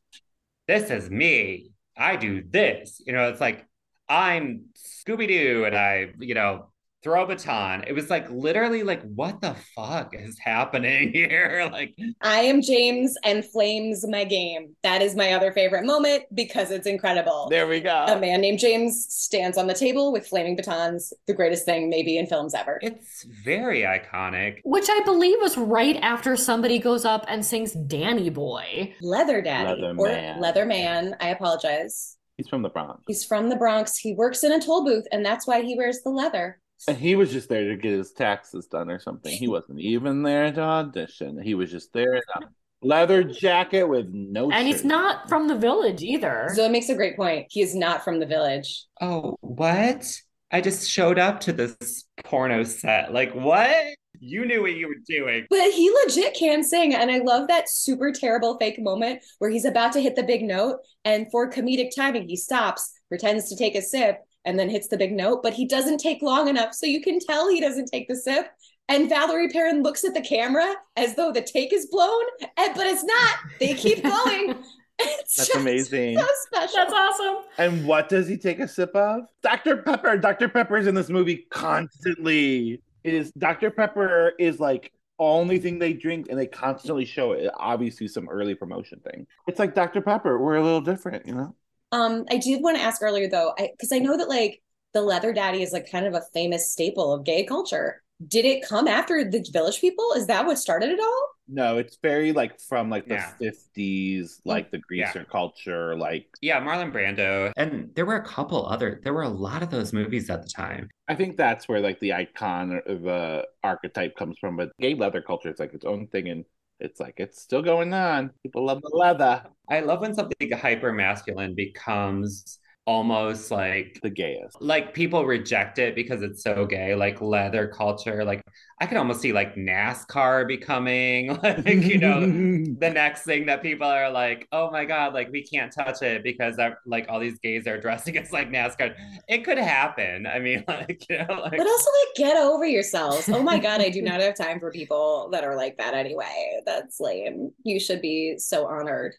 S4: this is me. I do this. You know, it's like, I'm Scooby Doo and I, you know, throw a baton. It was like literally like, what the fuck is happening here? Like,
S5: I am James and flames my game. That is my other favorite moment because it's incredible.
S2: There we go.
S5: A man named James stands on the table with flaming batons. The greatest thing maybe in films ever.
S4: It's very iconic.
S3: Which I believe was right after somebody goes up and sings Danny Boy.
S5: Leather Daddy
S2: Leather
S5: or
S2: Man.
S5: Leather Man. I apologize.
S2: He's from the Bronx.
S5: He's from the Bronx. He works in a toll booth, and that's why he wears the leather.
S2: And he was just there to get his taxes done or something. He wasn't even there to audition. He was just there in a leather jacket with no.
S3: And he's
S2: shirt.
S3: not from the village either.
S5: Zoe makes a great point. He is not from the village.
S4: Oh, what? I just showed up to this porno set. Like, what? You knew what you were doing.
S5: But he legit can sing. And I love that super terrible fake moment where he's about to hit the big note. And for comedic timing, he stops, pretends to take a sip, and then hits the big note, but he doesn't take long enough. So you can tell he doesn't take the sip. And Valerie Perrine looks at the camera as though the take is blown, and, but it's not. They keep going. It's
S2: That's amazing.
S5: So special.
S3: That's awesome.
S2: And what does he take a sip of? Dr. Pepper. Dr. Pepper is in this movie constantly. It is Dr. Pepper is like only thing they drink and they constantly show it. Obviously, some early promotion thing. It's like Dr. Pepper. We're a little different, you know?
S5: Um, I did want to ask earlier though, because I, I know that like the leather daddy is like kind of a famous staple of gay culture. Did it come after the village people? Is that what started it all?
S2: No, it's very like from like the
S4: Yeah.
S2: 50s, like the greaser
S4: Yeah.
S2: culture, like
S4: Yeah, Marlon Brando. And there were a couple other, there were a lot of those movies at the time.
S2: I think that's where like the icon or the archetype comes from. But gay leather culture is like its own thing, and it's like it's still going on. People love the leather.
S4: I love when something hyper masculine becomes almost like
S2: the gayest.
S4: like people reject it because it's so gay like leather culture like i could almost see like nascar becoming like you know the next thing that people are like oh my god like we can't touch it because like all these gays are dressing as like nascar it could happen i mean like you know like
S5: But also, like, get over yourselves. Oh my God, I do not have time for people that are like that anyway. That's lame. You should be so honored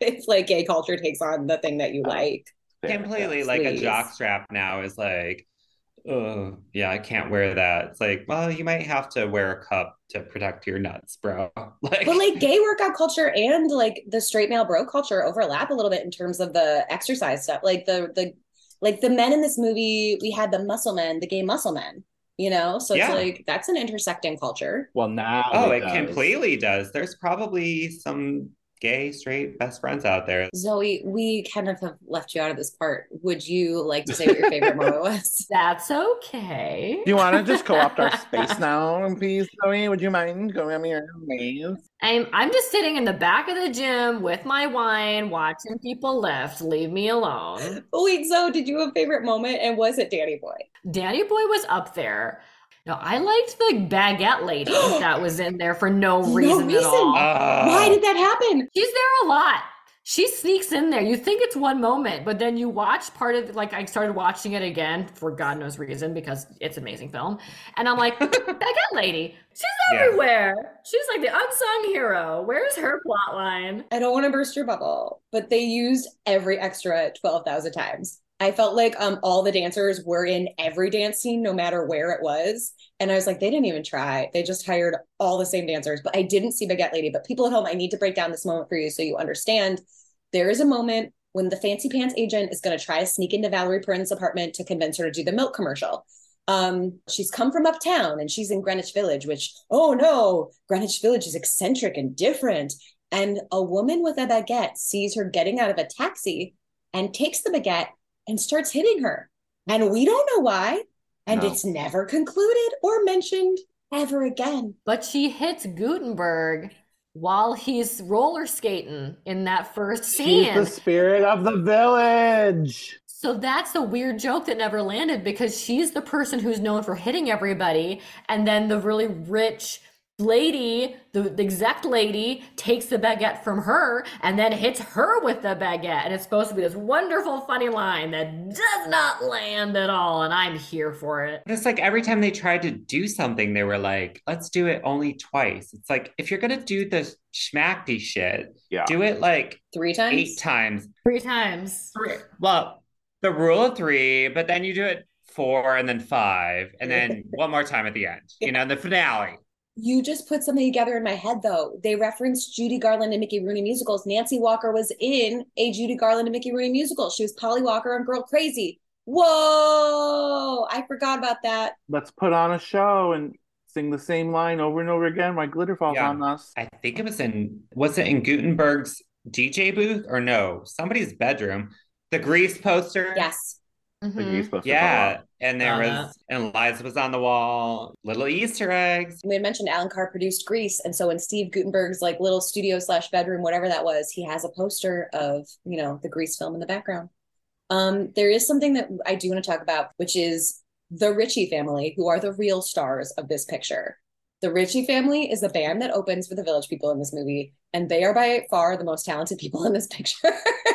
S5: if like gay culture takes on the thing that you oh. like.
S2: Fair,
S4: completely
S2: yes.
S4: like a
S5: Please.
S4: jock strap now is like oh yeah i can't wear that it's like well you might have to wear a cup to protect your nuts bro like
S5: But like gay workout culture and like the straight male bro culture overlap a little bit in terms of the exercise stuff. Like the the like the men in this movie, we had the muscle men, the gay muscle men, you know? So
S4: Yeah.
S5: it's like that's an intersecting culture.
S2: Well, now
S4: oh it
S2: does.
S4: completely does there's probably some gay straight best friends out there
S5: Zoe, we kind of have left you out of this part. Would you like to say what your favorite moment was?
S3: That's okay.
S2: Do you want to just co-opt our space now, please, Zoe? Would you mind going here, please?
S3: I'm I'm just sitting in the back of the gym with my wine, watching people lift. Leave me alone.
S5: Wait, Zoe, did you have a favorite moment? And was it Danny Boy?
S3: Danny Boy was up there. No, I liked the baguette lady that was in there for no
S5: No
S3: reason,
S5: reason.
S3: at all.
S4: Oh.
S5: Why did that happen?
S3: She's there a lot. She sneaks in there. You think it's one moment, but then you watch part of like I started watching it again for God knows reason because it's an amazing film. And I'm like, baguette lady, she's
S4: Yeah.
S3: everywhere. She's like the unsung hero. Where's her plot line?
S5: I don't want to burst your bubble, but they used every extra 12,000 times. I felt like um all the dancers were in every dance scene, no matter where it was. And I was like, they didn't even try. They just hired all the same dancers. But I didn't see Baguette Lady. But people at home, I need to break down this moment for you so you understand. There is a moment when the fancy pants agent is going to try to sneak into Valerie Perrine's apartment to convince her to do the milk commercial. Um, she's come from uptown and she's in Greenwich Village, which, oh no, Greenwich Village is eccentric and different. And a woman with a baguette sees her getting out of a taxi and takes the baguette and starts hitting her. And we don't know why. And
S2: No.
S5: it's never concluded or mentioned ever again.
S3: But she hits Guttenberg while he's roller skating in that first scene.
S2: She's
S3: scene.
S2: the spirit of the village.
S3: So that's a weird joke that never landed because she's the person who's known for hitting everybody, and then the really rich lady, the, the exec lady, takes the baguette from her and then hits her with the baguette. And it's supposed to be this wonderful, funny line that does not land at all, and I'm here for it.
S4: It's like every time they tried to do something, they were like, let's do it only twice. It's like, if you're going to do the schmacky shit,
S2: Yeah.
S4: do it like
S5: Three times?
S4: eight times.
S3: Three times.
S4: Three. Well, the rule of three, but then you do it four and then five, and then one more time at the end, you know, the finale.
S5: You just put something together in my head, though. They referenced Judy Garland and Mickey Rooney musicals. Nancy Walker was in a Judy Garland and Mickey Rooney musical. She was Polly Walker on Girl Crazy. Whoa! I forgot about that.
S2: Let's put on a show and sing the same line over and over again while glitter falls
S4: Yeah.
S2: on us.
S4: I think it was in, was it in Guttenberg's DJ booth or no? Somebody's bedroom. The Grease poster.
S5: Yes.
S2: Like
S3: Mhm.
S2: you're supposed to
S4: Yeah. And there
S3: Saw
S4: was, and Liza was on the wall, little Easter eggs.
S5: We had mentioned Allan Carr produced Grease, and so in Steve Guttenberg's like little studio slash bedroom, whatever that was, he has a poster of you know the Grease film in the background. Um, there is something that I do want to talk about, which is the Ritchie family, who are the real stars of this picture. The Ritchie family is the band that opens for the Village People in this movie, and they are by far the most talented people in this picture.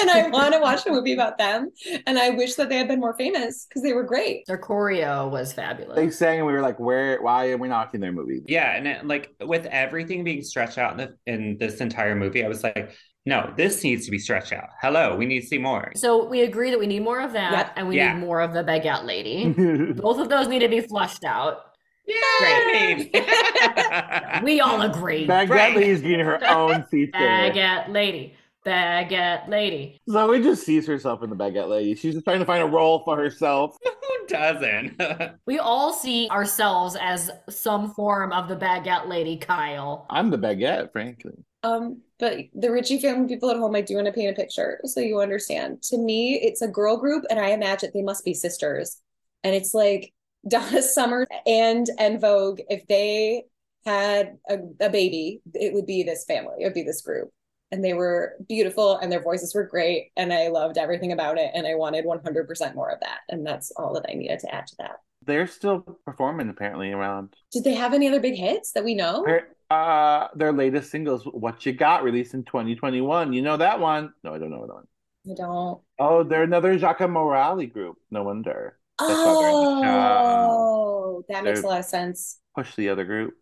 S5: and I want to watch a movie about them, and I wish that they had been more famous because they were great.
S3: Their choreo was fabulous.
S2: They
S3: fabulous.
S2: sang and we were like, where why are we not in their movie?
S4: Yeah, and it, like with everything being stretched out in, the, in this entire movie, I was like, no, this needs to be stretched out. Hello, we need to see more.
S3: So we agree that we need more of that,
S5: Yep.
S3: and we
S4: Yeah.
S3: need more of the baguette lady. Both of those need to be flushed out.
S4: Yay!
S3: We all agree.
S2: Baguette
S4: Right.
S2: Lady's getting her own feature.
S3: Baguette lady. Baguette lady.
S2: Zoe just sees herself in the Baguette Lady. She's just trying to find a role for herself.
S4: Who doesn't?
S3: We all see ourselves as some form of the baguette lady, Kyle.
S2: I'm the Baguette, frankly.
S5: Um, but the Ritchie family people at home, I do want to paint a picture so you understand. To me, it's a girl group, and I imagine they must be sisters. And it's like Donna Summer and En Vogue, if they had a, a baby, it would be this family, it would be this group. And they were beautiful and their voices were great and I loved everything about it and I wanted 100% more of that and that's all that I needed to add to that.
S2: They're still performing apparently around.
S5: Did they have any other big hits that we know?
S2: Their, uh, their latest singles, "What You Got," released in 2021. You know that one? No, I don't know that one.
S5: I don't.
S2: Oh, they're another Giacomo Morali group. No wonder. That's why they're in the show.
S5: Oh, that makes a lot of sense.
S2: Push the other group.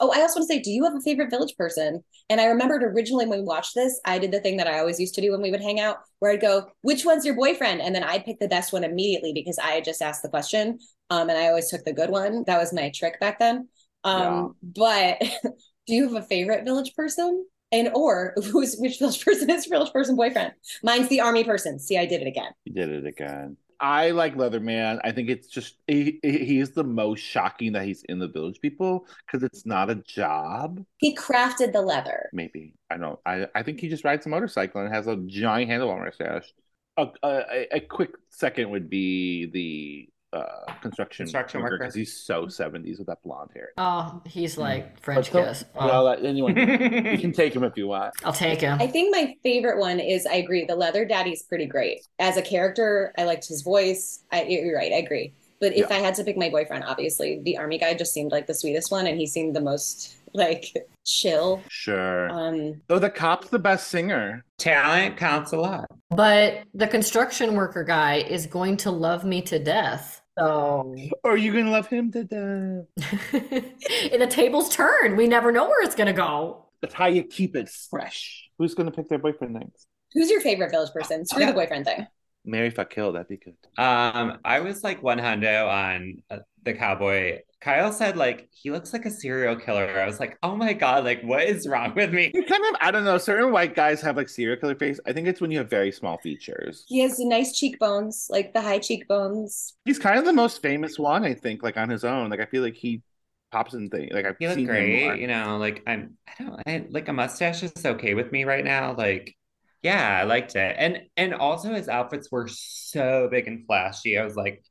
S5: Oh, I also want to say, do you have a favorite village person? And I remembered originally when we watched this, I did the thing that I always used to do when we would hang out, where I'd go, "Which one's your boyfriend?" And then I'd pick the best one immediately because I had just asked the question, um, and I always took the good one. That was my trick back then. Um, but do you have a favorite village person? And or who's which village person is village person boyfriend? Mine's the army person. See, I did it again.
S2: You did it again. I like Leatherman. I think it's just he, he- he's the most shocking that he's in the Village People because it's not a job.
S5: He crafted the leather.
S2: Maybe I don't. I I think he just rides a motorcycle and has a giant handlebar mustache. A, a, a quick second would be the uh, construction
S4: Construction worker.
S2: because he's so 70s with that blonde hair.
S3: Oh, he's like French
S2: But don't-
S3: kiss.
S2: Well,
S3: Oh,
S2: let anyone you can take him if you want.
S3: I'll take him.
S5: I think my favorite one is I agree. The leather daddy's pretty great. As a character, I liked his voice. I, you're right. I agree. But if
S2: Yeah.
S5: I had to pick my boyfriend, obviously the army guy just seemed like the sweetest one, and he seemed the most like chill.
S2: Sure.
S5: Um,
S2: Though the cop's the best singer.
S4: Talent counts a lot.
S3: But the construction worker guy is going to love me to death. So
S2: Or you gonna love him to death.
S3: and the tables turn. We never know where it's gonna go.
S2: That's how you keep it fresh. Who's gonna pick their boyfriend next?
S5: who's your favorite village person? Screw
S2: Yeah.
S5: the boyfriend thing.
S2: Mary fuck kill. That'd be good.
S4: Um, I was like one hundo on uh, the cowboy. Kyle said like he looks like a serial killer. I was like, oh my god, like what is wrong with me?
S2: You kind of, I don't know. Certain white guys have like serial killer face. I think it's when you have very small features.
S5: He has nice cheekbones, like the high cheekbones.
S2: He's kind of the most famous one, I think, like on his own. Like I feel like he pops in things. Like I've
S4: He looked
S2: seen him
S4: great, you know. Like I'm, I don't, I like a mustache is okay with me right now. Like, yeah, I liked it, and and also his outfits were so big and flashy. I was like,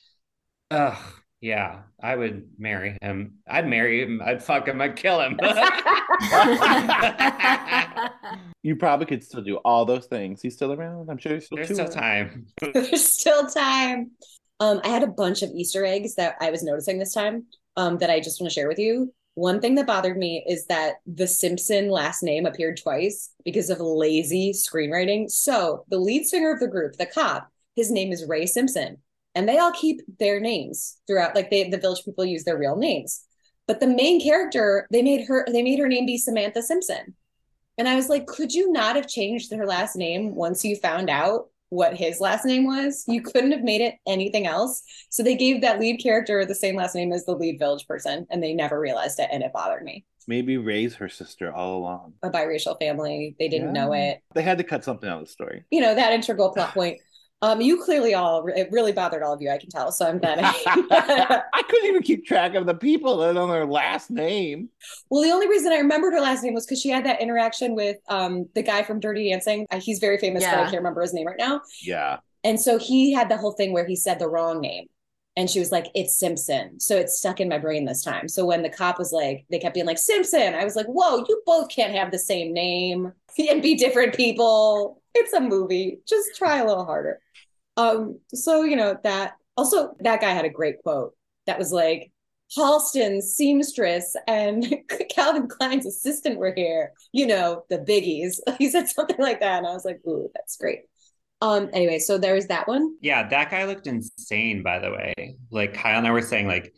S4: ugh, yeah, I would marry him. I'd marry him. I'd fuck him. I'd kill him.
S2: You probably could still do all those things. He's still around. I'm sure he's still
S4: There's still
S2: around.
S4: time.
S5: There's still time. Um, I had a bunch of Easter eggs that I was noticing this time um, that I just want to share with you. One thing that bothered me is that the Simpson last name appeared twice because of lazy screenwriting. So the lead singer of the group, the cop, his name is Ray Simpson, and they all keep their names throughout. Like they, the village people use their real names, but the main character, they made her, they made her name be Samantha Simpson. And I was like, could you not have changed her last name once you found out what his last name was? You couldn't have made it anything else. So they gave that lead character the same last name as the lead village person, and they never realized it, and it bothered me.
S2: Maybe Ray's her sister all along.
S5: A biracial family, they didn't know it.
S2: They had to cut something out of the story.
S5: You know, that integral plot point. Um, you clearly all it really bothered all of you, I can tell. So I'm glad. I,
S2: I couldn't even keep track of the people that on their last name.
S5: well, the only reason I remembered her last name was because she had that interaction with um the guy from Dirty Dancing. Uh, He's very famous, but I can't remember his name right now.
S2: Yeah.
S5: And so he had the whole thing where he said the wrong name. And she was like, it's Simpson. So it stuck in my brain this time. So when the cop was like, they kept being like, Simpson, I was like, whoa, you both can't have the same name and be different people. It's a movie. Just try a little harder. Um, so you know, that also that guy had a great quote that was like, Halston's seamstress and Calvin Klein's assistant were here, you know, the biggies. He said something like that. And I was like, ooh, that's great. Um, anyway, so there was that one.
S4: Yeah, that guy looked insane, by the way. Like Kyle and I were saying, like,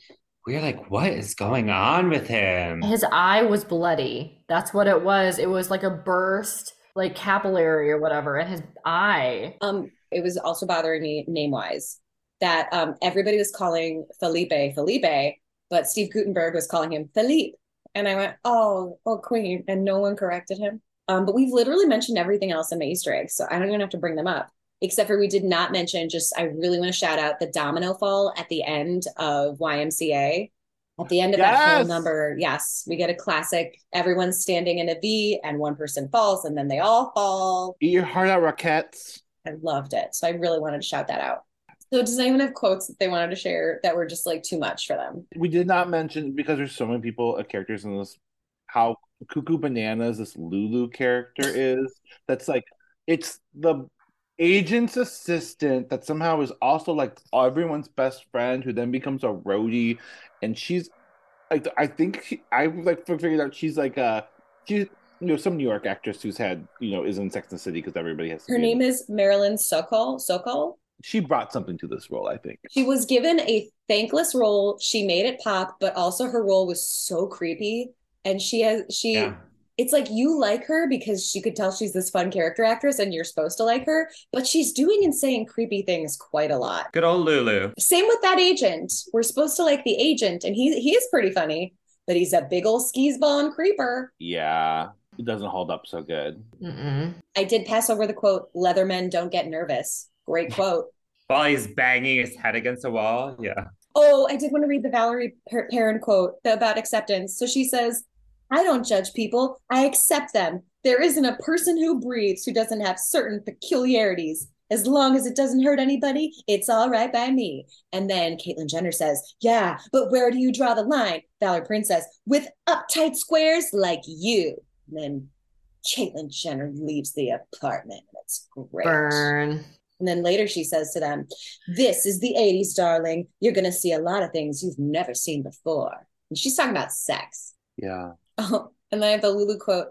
S4: we were like, what is going on with him?
S3: His eye was bloody. That's what it was. It was like a burst, like capillary or whatever, and his eye.
S5: Um, it was also bothering me name wise that um everybody was calling Felipe Felipe, but Steve Guttenberg was calling him Philippe. And I went, oh, oh, Queen, and no one corrected him. Um, but we've literally mentioned everything else in my Easter eggs, so I don't even have to bring them up. Except for we did not mention, just I really want to shout out the domino fall at the end of YMCA. At the end of that whole number, yes, we get a classic. Everyone's standing in a V and one person falls, and then they all fall.
S2: Eat your heart out, Rockettes.
S5: I loved it. So I really wanted to shout that out. So does anyone have quotes that they wanted to share that were just like too much for them?
S2: We did not mention because there's so many people, uh, characters in this, how cuckoo bananas this Lulu character is. That's like it's the agent's assistant that somehow is also like everyone's best friend who then becomes a roadie and she's like I think she, I like figured out she's like a she's you know some New York actress who's had you know is in Sex and the City because everybody has
S5: her name is Marilyn Sokol Sokol
S2: she brought something to this role I think
S5: she was given a thankless role she made it pop but also her role was so creepy and she has she yeah it's like you like her because she could tell she's this fun character actress and you're supposed to like her, but she's doing and saying creepy things quite a lot.
S4: Good old Lulu.
S5: Same with that agent. We're supposed to like the agent, and he he is pretty funny, but he's a big old skis ball and creeper.
S2: Yeah. It doesn't hold up so good.
S5: Mm-mm. I did pass over the quote, Leathermen don't get nervous. Great quote.
S4: While he's banging his head against a wall. Yeah.
S5: Oh, I did want to read the Valerie Perrine quote about acceptance. So she says, I don't judge people, I accept them. There isn't a person who breathes who doesn't have certain peculiarities. As long as it doesn't hurt anybody, it's all right by me. And then Caitlyn Jenner says, Yeah, but where do you draw the line? Valerie Princess, with uptight squares like you. And then Caitlyn Jenner leaves the apartment. It's great.
S3: Burn.
S5: And then later she says to them, This is the 80s, darling. You're going to see a lot of things you've never seen before. And she's talking about sex.
S2: Yeah.
S5: Oh, and then I have the Lulu quote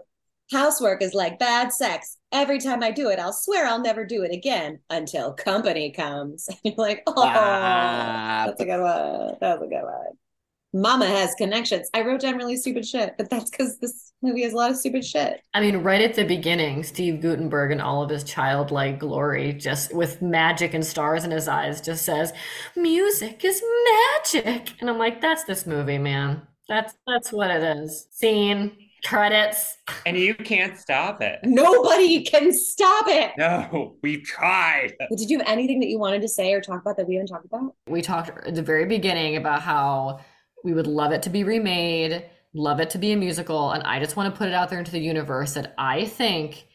S5: Housework is like bad sex. Every time I do it, I'll swear I'll never do it again until company comes. And you're like, oh, ah, that's a good one. That's a good one. Mama has connections. I wrote down really stupid shit, but that's because this movie has a lot of stupid shit.
S3: I mean, right at the beginning, Steve Guttenberg and all of his childlike glory, just with magic and stars in his eyes, just says, Music is magic. And I'm like, that's this movie, man. That's that's what it is. Scene credits.
S4: And you can't stop it.
S5: Nobody can stop it.
S4: No, we've tried.
S5: But did you have anything that you wanted to say or talk about that we haven't talked about?
S3: We talked at the very beginning about how we would love it to be remade, love it to be a musical, and I just want to put it out there into the universe that I think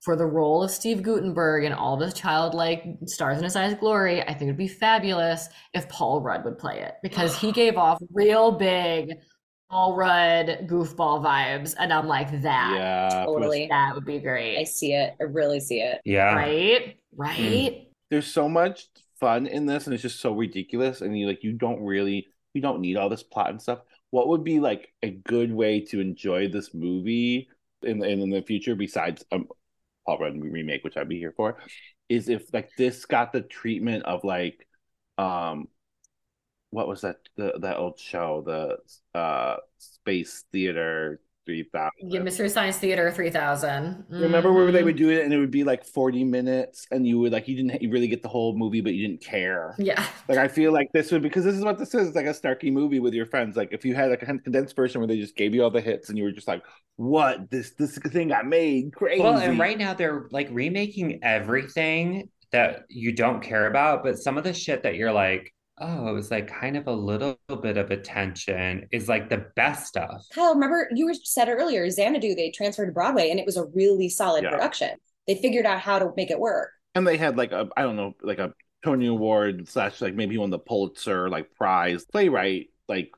S3: for the role of Steve Guttenberg and all of his childlike stars in his eyes glory, I think it'd be fabulous if Paul Rudd would play it because he gave off real big Paul Rudd goofball vibes. And I'm like, that
S2: yeah,
S5: totally.
S3: That would be great.
S5: I see it. I really see it.
S4: Yeah.
S3: Right? Right. Mm.
S2: There's so much fun in this and it's just so ridiculous. And you like you don't really you don't need all this plot and stuff. What would be like a good way to enjoy this movie in in, in the future besides um, Paul Rudd remake, which I'd be here for, is if like this got the treatment of like um what was that the that old show the uh space theater 3000
S3: yeah mystery science theater 3000
S2: mm-hmm. remember where they would do it and it would be like 40 minutes and you would like you didn't you really get the whole movie but you didn't care?
S3: Yeah.
S2: Like i feel like this would because this is what this is it's like a snarky movie with your friends. Like if you had like a condensed version where they just gave you all the hits and you were just like what? This this thing got made crazy.
S4: Well and right now they're like remaking everything that you don't care about but some of the shit that you're like oh, it was like kind of a little bit of attention is like the best stuff.
S5: Kyle, remember you were said earlier, Xanadu, they transferred to Broadway and it was a really solid yeah. production. They figured out how to make it work.
S2: And they had like a, I don't know, like a Tony Award slash like maybe won the Pulitzer like prize playwright, like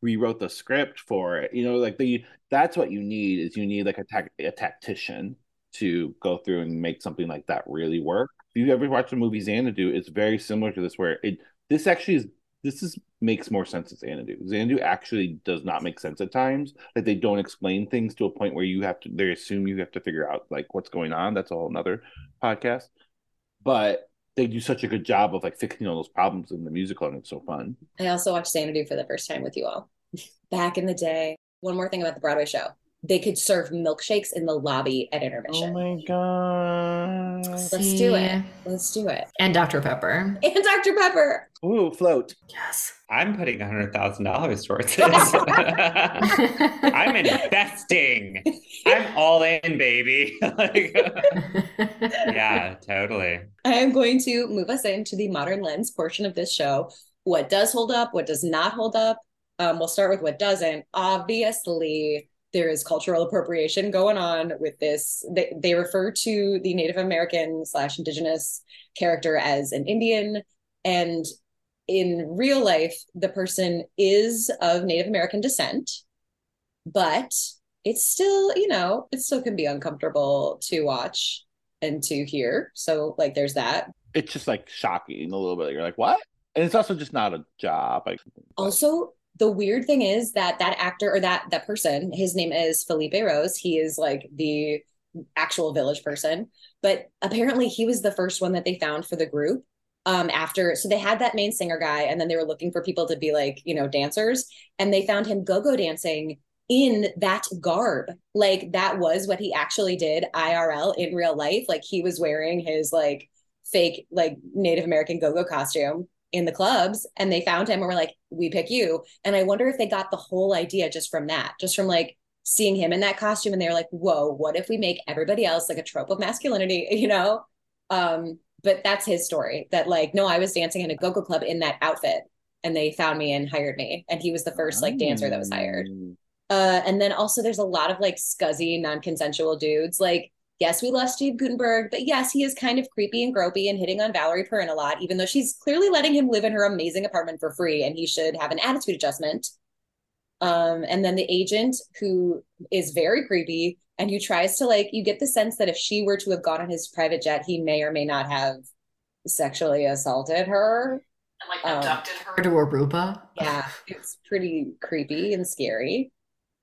S2: rewrote the script for it. You know, like the that's what you need is you need like a, ta- a tactician to go through and make something like that really work. If you ever watch the movie Xanadu, it's very similar to this where it this actually is this is makes more sense as Xanadu. Xanadu actually does not make sense at times. Like they don't explain things to a point where you have to they assume you have to figure out like what's going on. That's all another podcast. But they do such a good job of like fixing all those problems in the musical and it's so fun.
S5: I also watched Xanadu for the first time with you all. Back in the day. One more thing about the Broadway show they could serve milkshakes in the lobby at intermission.
S2: Oh my god.
S5: Let's do it. Let's do it.
S3: And Dr. Pepper.
S5: And Dr. Pepper.
S2: Ooh, float.
S3: Yes.
S4: I'm putting a hundred thousand dollars towards this. I'm investing. I'm all in, baby. like, yeah, totally.
S5: I am going to move us into the modern lens portion of this show. What does hold up? What does not hold up? Um, we'll start with what doesn't. Obviously, there is cultural appropriation going on with this. They, they refer to the Native American slash indigenous character as an Indian. And in real life, the person is of Native American descent, but it's still, you know, it still can be uncomfortable to watch and to hear. So like there's that.
S2: It's just like shocking a little bit. You're like, what? And it's also just not a job. Like,
S5: also, the weird thing is that that actor or that that person, his name is Felipe Rose. He is like the actual village person, but apparently he was the first one that they found for the group um after so they had that main singer guy and then they were looking for people to be like you know dancers and they found him go-go dancing in that garb. Like that was what he actually did irl in real life. Like he was wearing his like fake like native american go-go costume in the clubs and they found him and were like we pick you. And i wonder if they got the whole idea just from that just from like seeing him in that costume and they were like whoa what if we make everybody else like a trope of masculinity you know? Um but that's his story that like no i was dancing in a go-go club in that outfit and they found me and hired me. And he was the first like dancer that was hired.
S2: Mm.
S5: uh and then also there's a lot of like scuzzy non-consensual dudes like yes we love steve guttenberg but yes he is kind of creepy and gropey and hitting on valerie perrine a lot even though she's clearly letting him live in her amazing apartment for free and he should have an attitude adjustment. Um and then the agent who is very creepy and who tries to like you get the sense that if she were to have gone on his private jet he may or may not have sexually assaulted her.
S3: And like
S5: Um,
S3: abducted her. To Aruba.
S5: yeah it's pretty creepy and scary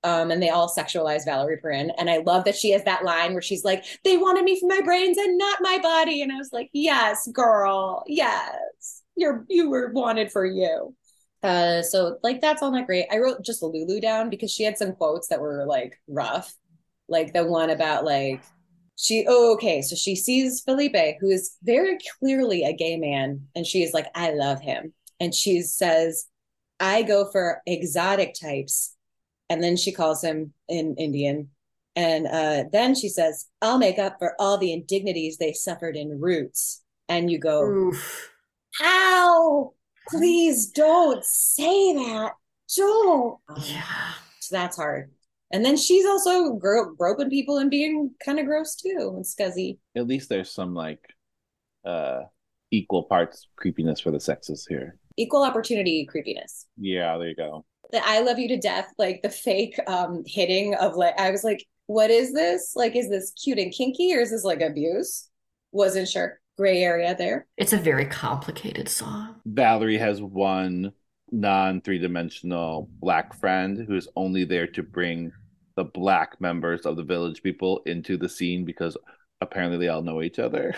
S5: um and they all sexualize valerie perrine. And i love that she has that line where she's like they wanted me for my brains and not my body. And i was like yes girl. Yes. You're you were wanted for you. Uh so like that's all not great. I wrote just lulu down because she had some quotes that were like rough. Like the one about like she oh okay. So she sees felipe who is very clearly a gay man and she is like i love him. And she says i go for exotic types and then she calls him in indian and uh, then she says i'll make up for all the indignities they suffered in roots and you go
S3: Oof.
S5: ow please don't say that don't
S3: Yeah.
S5: so that's hard and then she's also gro- groping people and being kind of gross too and scuzzy
S2: At least there's some like uh equal parts creepiness for the sexes here.
S5: equal opportunity creepiness
S2: Yeah, there you go.
S5: The I love you to death, like the fake um hitting of like I was like, what is this? Like, is this cute and kinky or is this like abuse? Wasn't sure. Gray area there.
S3: It's a very complicated song.
S2: Valerie has one non three dimensional black friend who is only there to bring the black members of the village people into the scene because apparently they all know each other.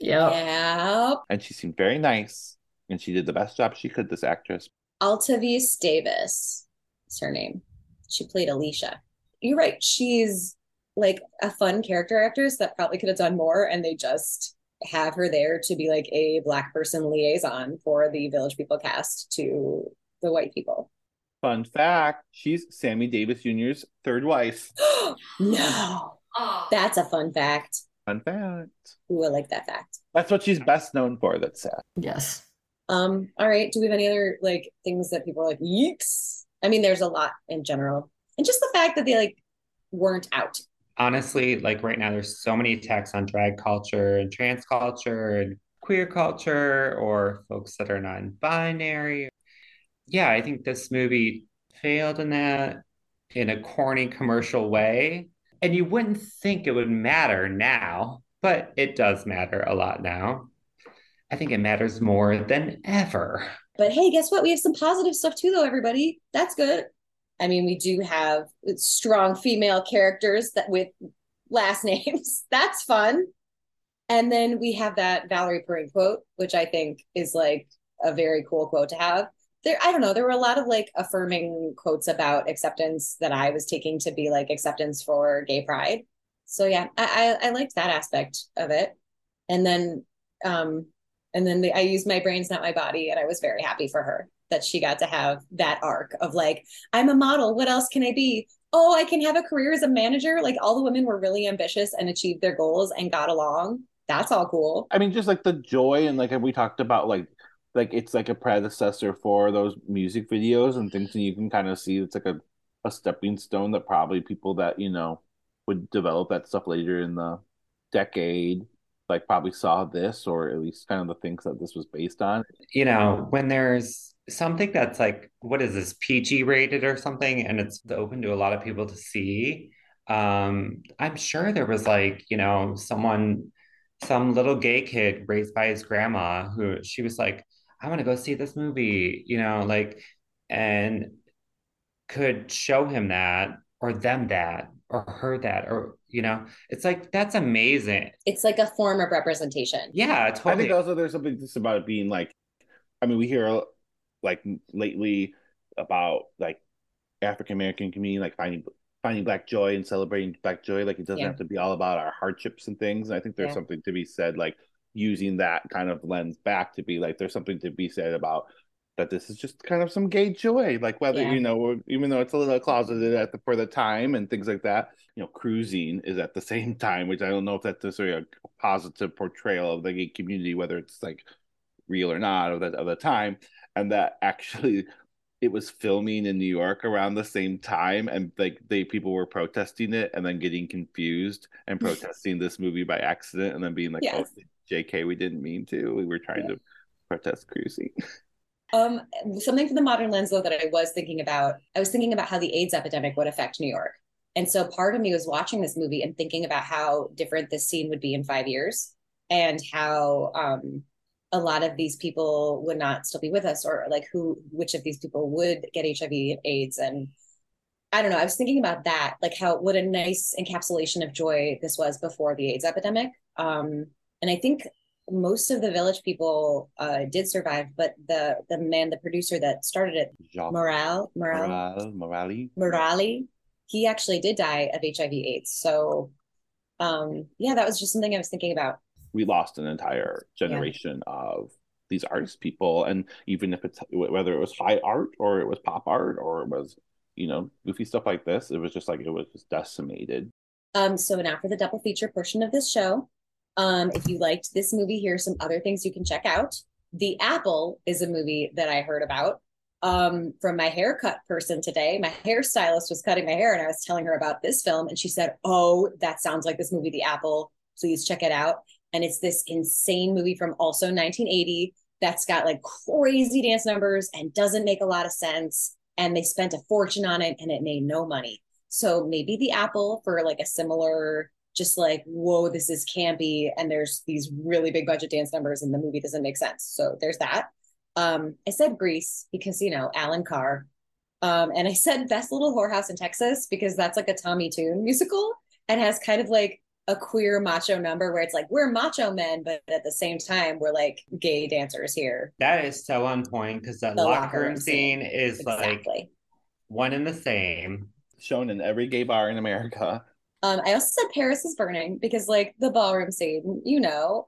S3: Yep.
S5: Yeah.
S2: And she seemed very nice. And she did the best job she could, this actress.
S5: Altovise Davis is her name. She played Alicia. You're right. She's like a fun character actress that probably could have done more, and they just have her there to be like a black person liaison for the Village People cast to the white people.
S2: Fun fact she's Sammy Davis Jr.'s third wife.
S5: no,
S3: Oh.
S5: that's a fun fact.
S2: Fun fact.
S5: Ooh, I like that fact.
S2: That's what she's best known for. That's sad.
S3: Yes.
S5: Um, all right. Do we have any other like things that people are like, yeeks? I mean, there's a lot in general. And just the fact that they like weren't out.
S4: honestly, like right now, there's so many attacks on drag culture and trans culture and queer culture or folks that are non-binary. Yeah, I think this movie failed in that in a corny commercial way. And you wouldn't think it would matter now, but it does matter a lot now. I think it matters more than ever.
S5: But hey, guess what? We have some positive stuff too, though, everybody. That's good. I mean, we do have strong female characters that with last names. That's fun. And then we have that Valerie Perrine quote, which I think is like a very cool quote to have. There, I don't know. There were a lot of like affirming quotes about acceptance that I was taking to be like acceptance for gay pride. So yeah, I I, I liked that aspect of it. And then um and then the, I used my brains, not my body, and I was very happy for her that she got to have that arc of like, I'm a model. What else can I be? Oh, I can have a career as a manager. Like all the women were really ambitious and achieved their goals and got along. That's all cool.
S2: I mean, just like the joy and like we talked about, like like it's like a predecessor for those music videos and things, and you can kind of see it's like a a stepping stone that probably people that you know would develop that stuff later in the decade like probably saw this or at least kind of the things that this was based on.
S4: you know, when there's something that's like, what is this, PG rated or something, and it's open to a lot of people to see, um, I'm sure there was like, you know, someone, some little gay kid raised by his grandma who she was like, I want to go see this movie, you know, like, and could show him that or them that or heard that or you know it's like that's amazing
S5: it's like a form of representation
S4: yeah totally.
S2: i think also there's something just about it being like i mean we hear like lately about like african american community like finding finding black joy and celebrating black joy like it doesn't yeah. have to be all about our hardships and things and i think there's yeah. something to be said like using that kind of lens back to be like there's something to be said about that this is just kind of some gay joy, like whether yeah. you know, even though it's a little closeted at the for the time and things like that. You know, cruising is at the same time, which I don't know if that's necessarily a positive portrayal of the gay community, whether it's like real or not, of that of the time, and that actually it was filming in New York around the same time, and like they people were protesting it and then getting confused and protesting this movie by accident, and then being like, yes. "Oh, J.K., we didn't mean to. We were trying yeah. to protest cruising."
S5: Um, something from the modern lens, though, that I was thinking about, I was thinking about how the AIDS epidemic would affect New York. And so part of me was watching this movie and thinking about how different this scene would be in five years and how um, a lot of these people would not still be with us or like who, which of these people would get HIV and AIDS. And I don't know, I was thinking about that, like how, what a nice encapsulation of joy this was before the AIDS epidemic. Um, and I think most of the village people uh, did survive, but the the man, the producer that started it, Jacques Morali, Morali,
S2: Morali,
S5: Morali, he actually did die of HIV/AIDS. So, um, yeah, that was just something I was thinking about.
S2: We lost an entire generation yeah. of these artist people, and even if it's whether it was high art or it was pop art or it was you know goofy stuff like this, it was just like it was just decimated.
S5: Um, so now for the double feature portion of this show, um, if you liked this movie, here's some other things you can check out. The Apple is a movie that I heard about um, from my haircut person today. My hairstylist was cutting my hair and I was telling her about this film. And she said, Oh, that sounds like this movie, The Apple. Please check it out. And it's this insane movie from also 1980 that's got like crazy dance numbers and doesn't make a lot of sense. And they spent a fortune on it and it made no money. So maybe The Apple for like a similar just like, whoa, this is campy. And there's these really big budget dance numbers and the movie doesn't make sense. So there's that. Um, I said Grease because, you know, Allan Carr. Um, and I said Best Little Whorehouse in Texas because that's like a Tommy Tune musical and has kind of like a queer macho number where it's like we're macho men, but at the same time we're like gay dancers here.
S4: That is so on point because the, the locker room scene, scene is exactly. like one and the same.
S2: Shown in every gay bar in America.
S5: Um, I also said Paris is burning because like the ballroom scene, you know.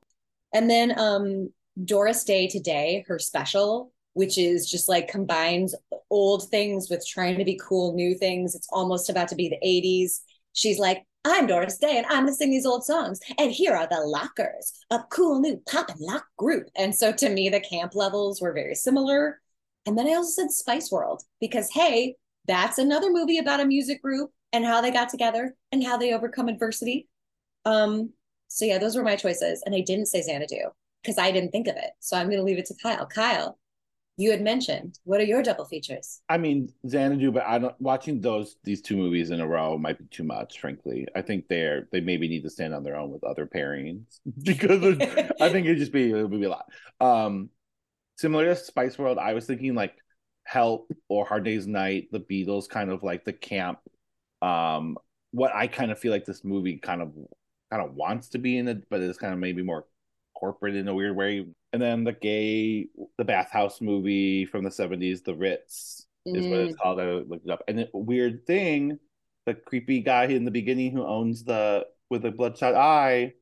S5: And then um Doris Day today, her special, which is just like combines old things with trying to be cool new things. It's almost about to be the 80s. She's like, I'm Doris Day and I'm gonna sing these old songs. And here are the lockers, a cool new pop and lock group. And so to me, the camp levels were very similar. And then I also said Spice World because hey, that's another movie about a music group and how they got together and how they overcome adversity. Um, so yeah, those were my choices. And I didn't say Xanadu because I didn't think of it. So I'm gonna leave it to Kyle. Kyle, you had mentioned what are your double features?
S2: I mean Xanadu, but I don't watching those these two movies in a row might be too much, frankly. I think they're they maybe need to stand on their own with other pairings because I think it'd just be it would be a lot. Um similar to Spice World, I was thinking like Help or Hard Day's Night, the Beatles kind of like the camp um, what I kind of feel like this movie kind of kind of wants to be in it, but it's kind of maybe more corporate in a weird way. And then the gay, the bathhouse movie from the seventies, The Ritz, mm. is what it's mm. called. I looked it up. And the weird thing, the creepy guy in the beginning who owns the with the bloodshot eye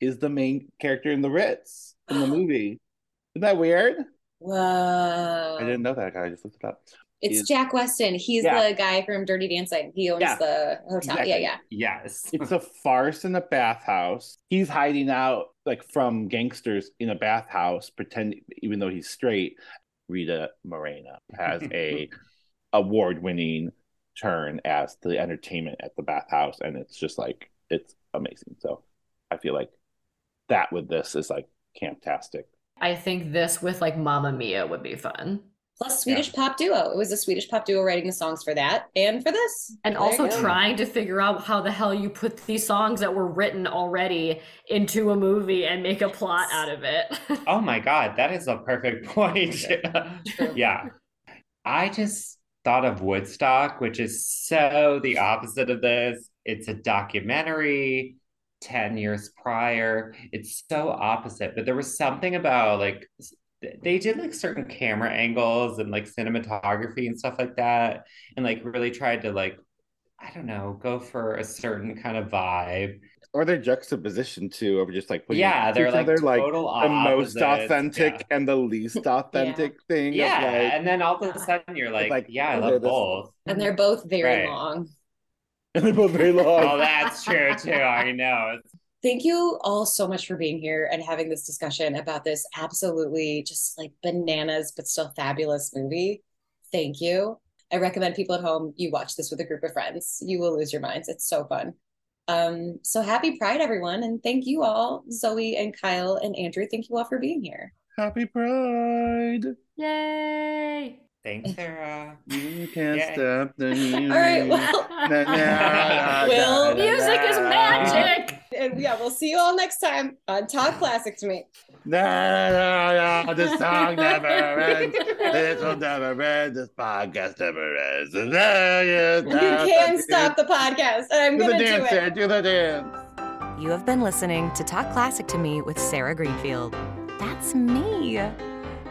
S2: is the main character in The Ritz in the movie. Isn't that weird?
S5: Whoa!
S2: I didn't know that guy. I just looked it up.
S5: It's is, Jack Weston. He's yeah. the guy from Dirty Dancing. He owns yeah. the hotel. Exactly. Yeah, yeah.
S4: Yes.
S2: it's a farce in a bathhouse. He's hiding out like from gangsters in a bathhouse, pretending even though he's straight. Rita Moreno has a award-winning turn as the entertainment at the bathhouse, and it's just like it's amazing. So I feel like that with this is like camptastic.
S3: I think this with like Mamma Mia would be fun.
S5: Plus Swedish yeah. pop duo. It was a Swedish pop duo writing the songs for that and for this.
S3: And there also trying to figure out how the hell you put these songs that were written already into a movie and make a plot out of it.
S4: oh my god, that is a perfect point. yeah. I just thought of Woodstock, which is so the opposite of this. It's a documentary 10 years prior. It's so opposite, but there was something about like they did like certain camera angles and like cinematography and stuff like that and like really tried to like i don't know go for a certain kind of vibe
S2: or their juxtaposition too of just like
S4: yeah they're like they're like
S2: the most authentic yeah. and the least authentic
S4: yeah.
S2: thing
S4: yeah like, and then all of a sudden you're like, like yeah i oh, love both
S5: and they're both very right. long
S2: and they're both very long
S4: oh that's true too i know it's
S5: Thank you all so much for being here and having this discussion about this absolutely just like bananas, but still fabulous movie. Thank you. I recommend people at home you watch this with a group of friends. You will lose your minds. It's so fun. Um, so happy Pride, everyone, and thank you all, Zoe and Kyle and Andrew. Thank you all for being here.
S2: Happy Pride!
S3: Yay!
S4: Thanks, Sara.
S2: You can't Yay. stop the music.
S5: All right, well,
S3: well music is magic.
S5: And yeah, we'll see you all next time on Talk Classic to Me.
S2: No, no, no, the song never ends. This will never end. This podcast never ends. You
S5: can't stop the podcast. I'm gonna
S2: the dance,
S5: do it.
S2: Do the dance.
S1: You have been listening to Talk Classic to Me with Sara Greenfield. That's me.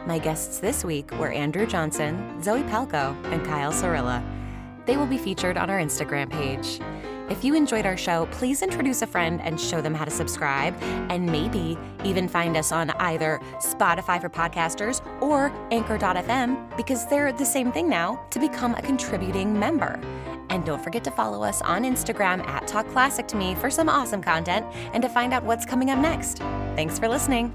S1: My guests this week were Andrew Johnson, Zoe Palko, and Kyle Serilla. They will be featured on our Instagram page. If you enjoyed our show, please introduce a friend and show them how to subscribe, and maybe even find us on either Spotify for podcasters or Anchor.fm because they're the same thing now to become a contributing member. And don't forget to follow us on Instagram at Talk Classic to Me for some awesome content and to find out what's coming up next. Thanks for listening.